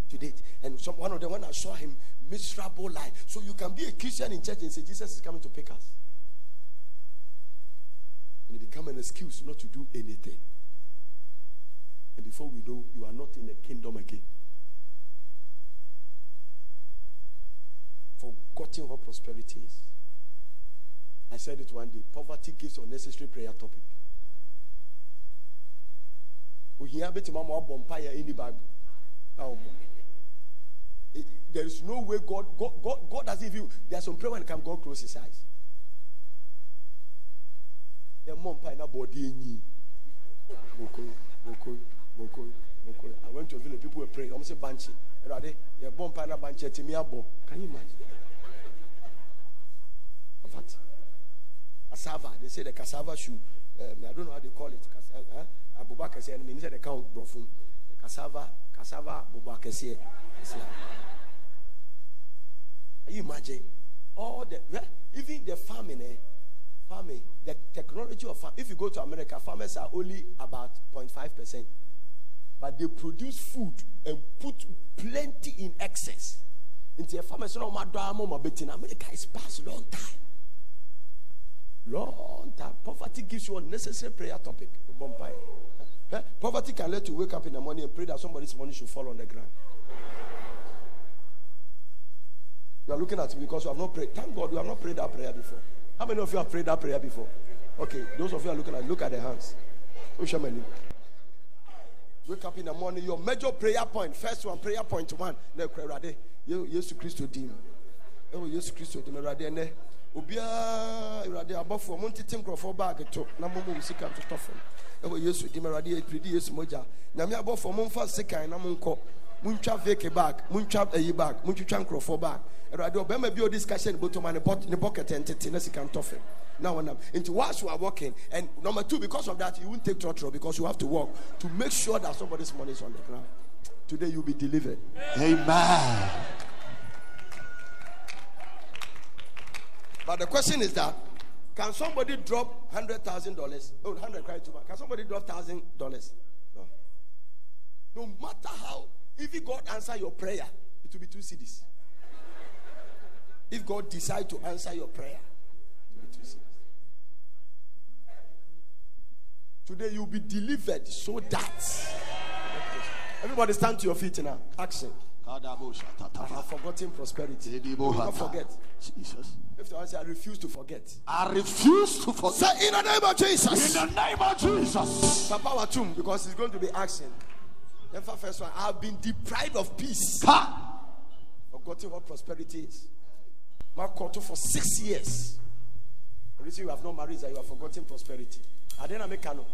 to date. And some, one of them, when I saw him, miserable life. So you can be a Christian in church and say, Jesus is coming to pick us. And it become an excuse not to do anything. And before we know, you are not in the kingdom again. Forgotten what prosperity is. I said it one day. Poverty gives unnecessary prayer topic. ohia bɛ tuma ma ɔbɔ mpa yɛ any bible eh, there is no way god god god, god doesn't even there are some prayer when come god close his eyes yɛ mɔ mpa yɛ na bɔ mokoyi i went to a village people were praying. Ɔmo sɛ banchi ɛwurade yɛ bɔ mpa yɛ na banchi ɛtumi abɔ can you imagine? In cassava they say the cassava shoe um, i don't know how they call it. Huh? abobo akɛseɛ no menim sɛ de ka borɔfo cassava cassava bobo akɛseɛ you imagine? All the even the farming eh, farming the technology of farm if you go to america farmers are only about 0.5 percent but they produce food and put plenty in excess nti farmers no ɔmo adɔ ama ɔmo abɛti na america is past long time long time poverty gives you unnecessary prayer topic? Poverty can let you wake up in the morning and pray that somebody's money should fall on the ground. You are looking at me because you have not prayed. Thank God you have not prayed that prayer before. How many of you have prayed that prayer before? Okay, those of you are looking at look at the hands. Wake up in the morning. Your major prayer point, first one, prayer point one. Ne krerade. Yesu Christo dim. Ewo Yesu Christo dim rade ne. Obia rade abofo mo ntete nkrofo bag to na mo mo sika to tofo ɛwɔ yesu di mɛrɛde yɛ piridi yesu mogya nyame abɔfo momfa sekan na monkɔ montwa veke bag montwa ayi bag montwitwa nkurɔfoɔ bag awurade ɔbɛrima bi a ɔde sika hyɛ ne bɔtɔma ne bɔkɛt ntete na sika ntɔ fam and wɔnam Into whilst you are working and number two because of that you won't take trotro because you have to work to make sure that somebody's money is on the ground today you'll be delivered
amen
but the question is that can somebody drop hundred thousand dollars? Oh, hundred cry too much. Can somebody drop thousand dollars? No. No matter how, if God answer your prayer, it will be two cedis. If God decide to answer your prayer, it will be two cedis. Today you'll be delivered so that everybody stand to your feet now. Action. I have forgotten prosperity. Do not forget. Jesus. If the answer, I refuse to forget.
I refuse to forget.
Say in the name of Jesus.
In the name of Jesus.
The Papa Watum, because it's going to be action. Then for first one, I have been deprived of peace.
Ha!
Forgotten what prosperity is. My quarter for six years. The reason you have not married is that you have forgotten prosperity. I didn't make no.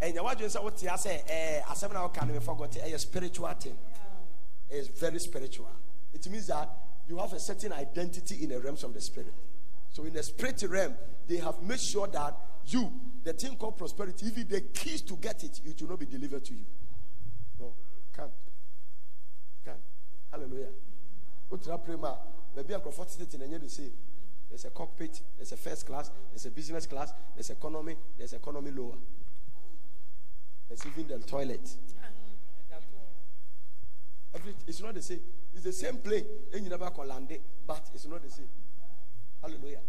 And you want to say what I say, eh, as I'm now can forget a spiritual thing. It's very spiritual. It means that you have a certain identity in the realms of the spirit. So in the spirit realm, they have made sure that you, the thing called prosperity, even the keys to get it, it will not be delivered to you. No, can't. Can't. Hallelujah. Maybe I'm comforted in the same. There's a cockpit, there's a first class, there's a business class, there's economy, there's economy lower. There's even the toilet. Every, it's not the same. It's the same plane. You never but it's not the same. Hallelujah.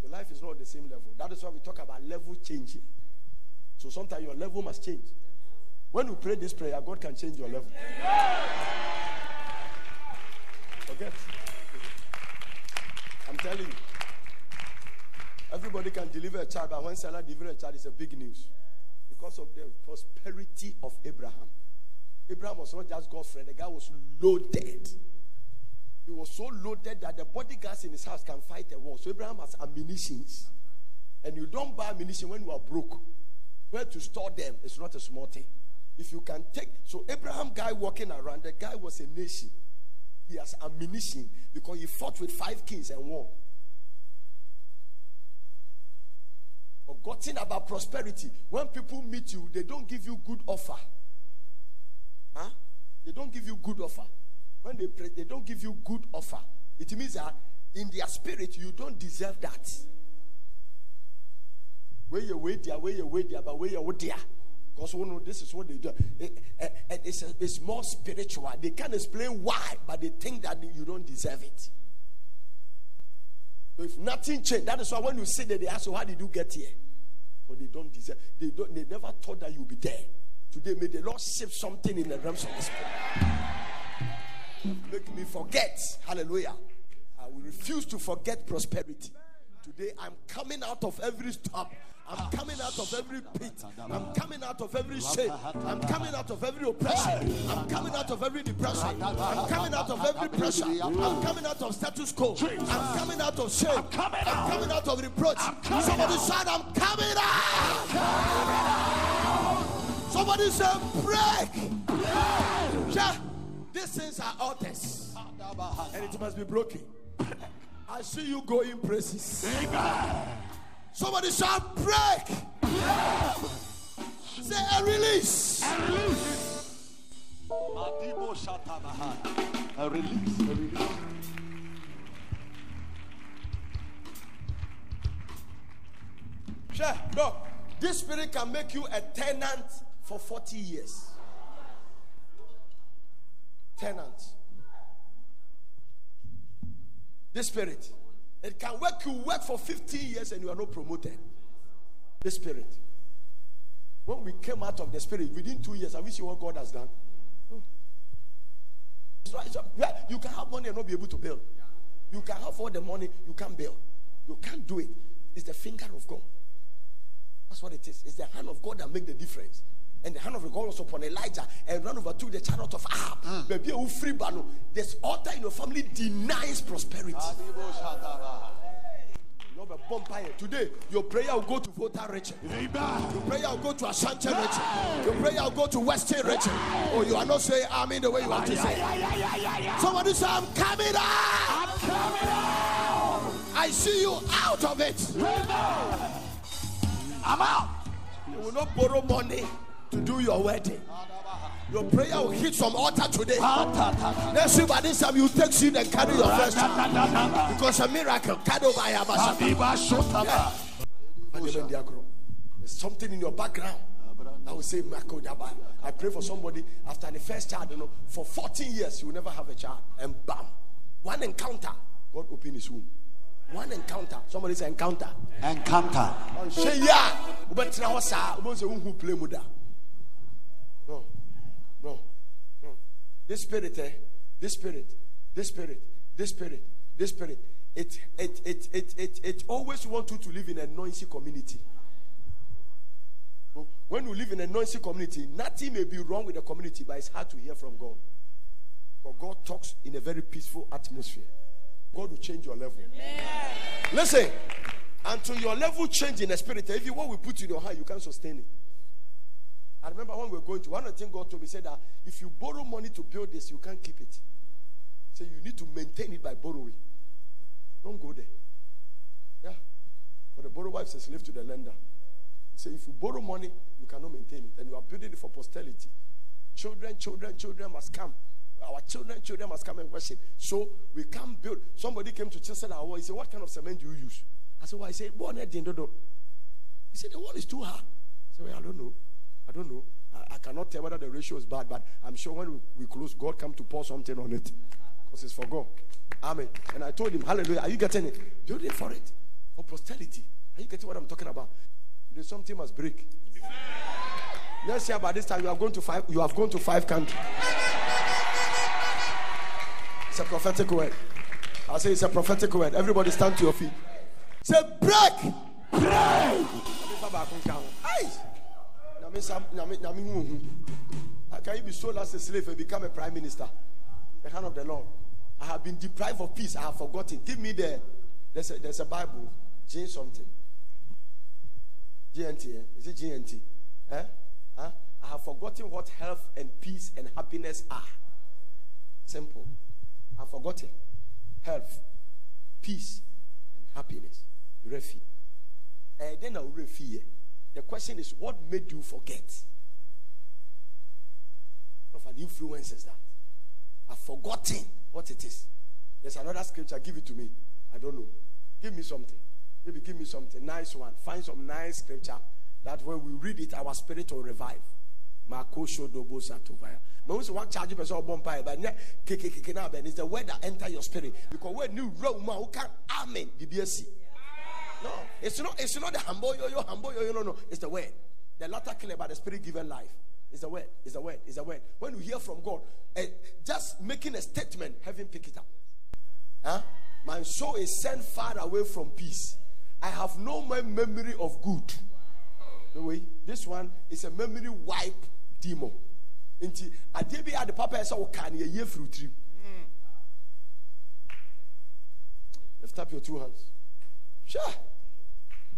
Your life is not the same level. That is why we talk about level changing. So sometimes your level must change. When you pray this prayer, God can change your level. Forget. I'm telling you. Everybody can deliver a child, but when Sarah delivers a child, it's a big news. Because of the prosperity of Abraham. Abraham was not just God's friend, the guy was loaded. He was so loaded that the bodyguards in his house can fight a war. So Abraham has ammunitions. And you don't buy ammunition when you are broke. Where to store them is not a small thing. If you can take, so Abraham guy walking around, the guy was a nation. He has ammunition because he fought with five kings and won. Forgotten about prosperity. When people meet you, they don't give you good offer. Huh? They don't give you good offer. When they pray, they don't give you good offer. It means that in their spirit, you don't deserve that. Where you wait there, where you wait there, but where you wait there. Because you know this is what they do. It- eh, eh, it's, it's more spiritual. They can't explain why, but they think that you don't deserve it. If nothing changed, that is why when you sit there, they ask you, How did you get here? But they don't deserve. They don't. They never thought that you'll be there. Today, may the Lord save something in the realms of the spirit. Make me forget. Hallelujah. I will refuse to forget prosperity. Today, I'm coming out of every storm. I'm coming out of every pit. I'm coming out of every shame. I'm coming out of every oppression. I'm coming out of every depression. I'm coming out of every pressure. I'm coming out of status quo. I'm coming out of shame. I'm coming out of reproach. Somebody shout, I'm coming out. Somebody say, break. These things are altars. And it must be broken. I see you going in places. Somebody shout, break. Say, a release.
Madibo Shatabahana. A release. A release.
Sure, no. This spirit can make you a tenant for 40 years. Tenant. This spirit. It can work you work for 15 years and you are not promoted. The spirit. When we came out of the spirit within two years, have you seen what God has done? You can have money and not be able to build. You can have all the money, you can't build. You can't do it. It's the finger of God. That's what it is. It's the hand of God that make the difference. And the hand of God was upon Elijah and ran over to the chariot of Ahab. Mm. Baby, who free bano. This altar in your family denies prosperity.
Madibo Shatabahana.
You have a bonfire. Today, your prayer will go to Volta Region.
Amen.
Your prayer will go to Ashanti Region. Your prayer will go to Western Region. Oh, you are not saying I Amen the way you want to say. Somebody say, I'm coming out.
I'm coming out.
I see you out of it.
I'm out.
You will not borrow money to do your wedding. Your prayer will hit some altar today. Next week by this time you take seed and carry your first. Because a miracle. Carry over your basket.
Madiba Shotaba.
There's something in your background. I will say, I pray for somebody after the first child, you know, for 14 years, you will never have a child. And bam, one encounter, God opened his womb. One encounter. Somebody say encounter.
Encounter.
Say yeah. Ubetena hɔ saa. Ubetena sɛ wohu play mu da. No. No. No. This spirit, eh? This spirit. This spirit. This spirit. This spirit. It it it it it, it always want you to live in a noisy community. When you live in a noisy community, nothing may be wrong with the community, but it's hard to hear from God. But God talks in a very peaceful atmosphere. God will change your level. Listen, until your level change in the spirit, if you what we put in your heart, you can't sustain it. I remember when we were going to one of the things God told me said that if you borrow money to build this, you can't keep it. So you need to maintain it by borrowing. Don't go there. Yeah. But the borrower is a slave to the lender. So if you borrow money, you cannot maintain it. And you are building it for posterity. Children, children, children must come. Our children, children must come and worship. So we can't build. Somebody came to Chester Hour. He said, What kind of cement do you use? I said, Well, I said, Born at the-" He said, The wall is too hard. I said, Well, I don't know. I don't know. I, I cannot tell whether the ratio is bad, but I'm sure when we, we close, God come to pour something on it. Because it's for God. Amen. And I told him, Hallelujah. Are you getting it? Build it for it. For posterity. Are you getting what I'm talking about? There's something must break. Next year, by this time, you have gone to five. You have gone to five countries. It's a prophetic word. I say it's a prophetic word. Everybody stand to your feet. Say break. Break. Hey. Can you be sold as a slave and become a prime minister? The hand of the Lord. I have been deprived of peace. I have forgotten. Give me the. There's a, there's a Bible. Jane something. GNT. Eh? Is it GNT? Eh? Huh? I have forgotten what health and peace and happiness are. Simple. I've forgotten. Health, peace, and happiness. Refi. And then I'll refi. The question is, what made you forget? What of an influence is that? I've forgotten what it is. There's another scripture. Give it to me. I don't know. Give me something. Maybe give me something. Nice one. Find some nice scripture That when we read it, our spirit will revive. Makosho one charge person but yeah, now, then it's the word that enter your spirit. Because when new Roma who can amen BBSC. No, it's not it's not the humble yo yo humble yo yo no no. It's the word. The latter clear by the spirit given life. It's the word. It's the word. It's the word. When you hear from God, uh, just making a statement, heaven pick it up. Huh? My soul is sent far away from peace. I have no memory of good. No way. This one is a memory wipe demon. Nti adeɛ bi a de papa ɛsɛ ɔka ne yɛyɛ firi tirim. Lift up your two hands. Sure.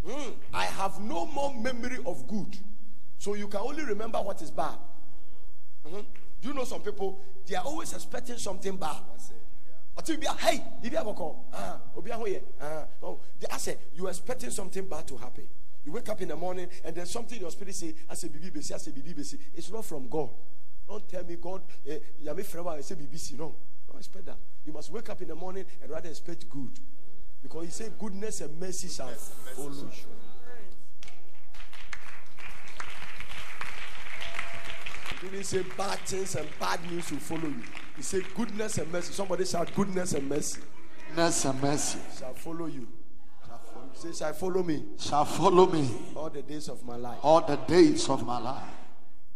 Mm, I have no more memory of good. So you can only remember what is bad. Mm-hmm. Do you know some people? They are always expecting something bad. Until you be hey, you be a ah, oh, I say you are expecting something bad to happen. You wake up in the morning and there's something in your spirit say, I say BBC, I say BBC. It's not from God. Don't tell me God, eh, I say BBC. No, don't expect that. You must wake up in the morning and rather expect good. Because he said, goodness and mercy shall follow you. He didn't say bad things and bad news will follow you. He said goodness and mercy. Somebody shout goodness and mercy.
Goodness and mercy
shall follow you. Shall follow. Say, shall follow me.
Shall follow me
all the days of my life.
All the days of my life.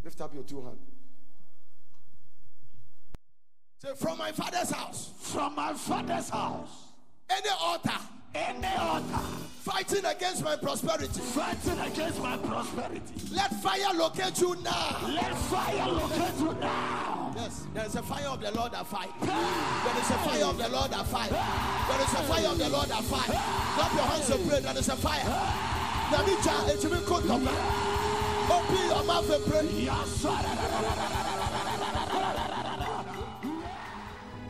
Lift up your two hands. Say, from my father's house.
From my father's house.
Any altar.
Any altar.
Fighting against my prosperity.
Fighting against my prosperity.
Let fire locate you now.
Let fire locate you now.
Yes, there is a fire of the Lord that fight. There is a fire of the Lord that fight. There is a fire of the Lord that fight. Clap your hands and pray. There is a fire. Namija, it's called Open your mouth and pray.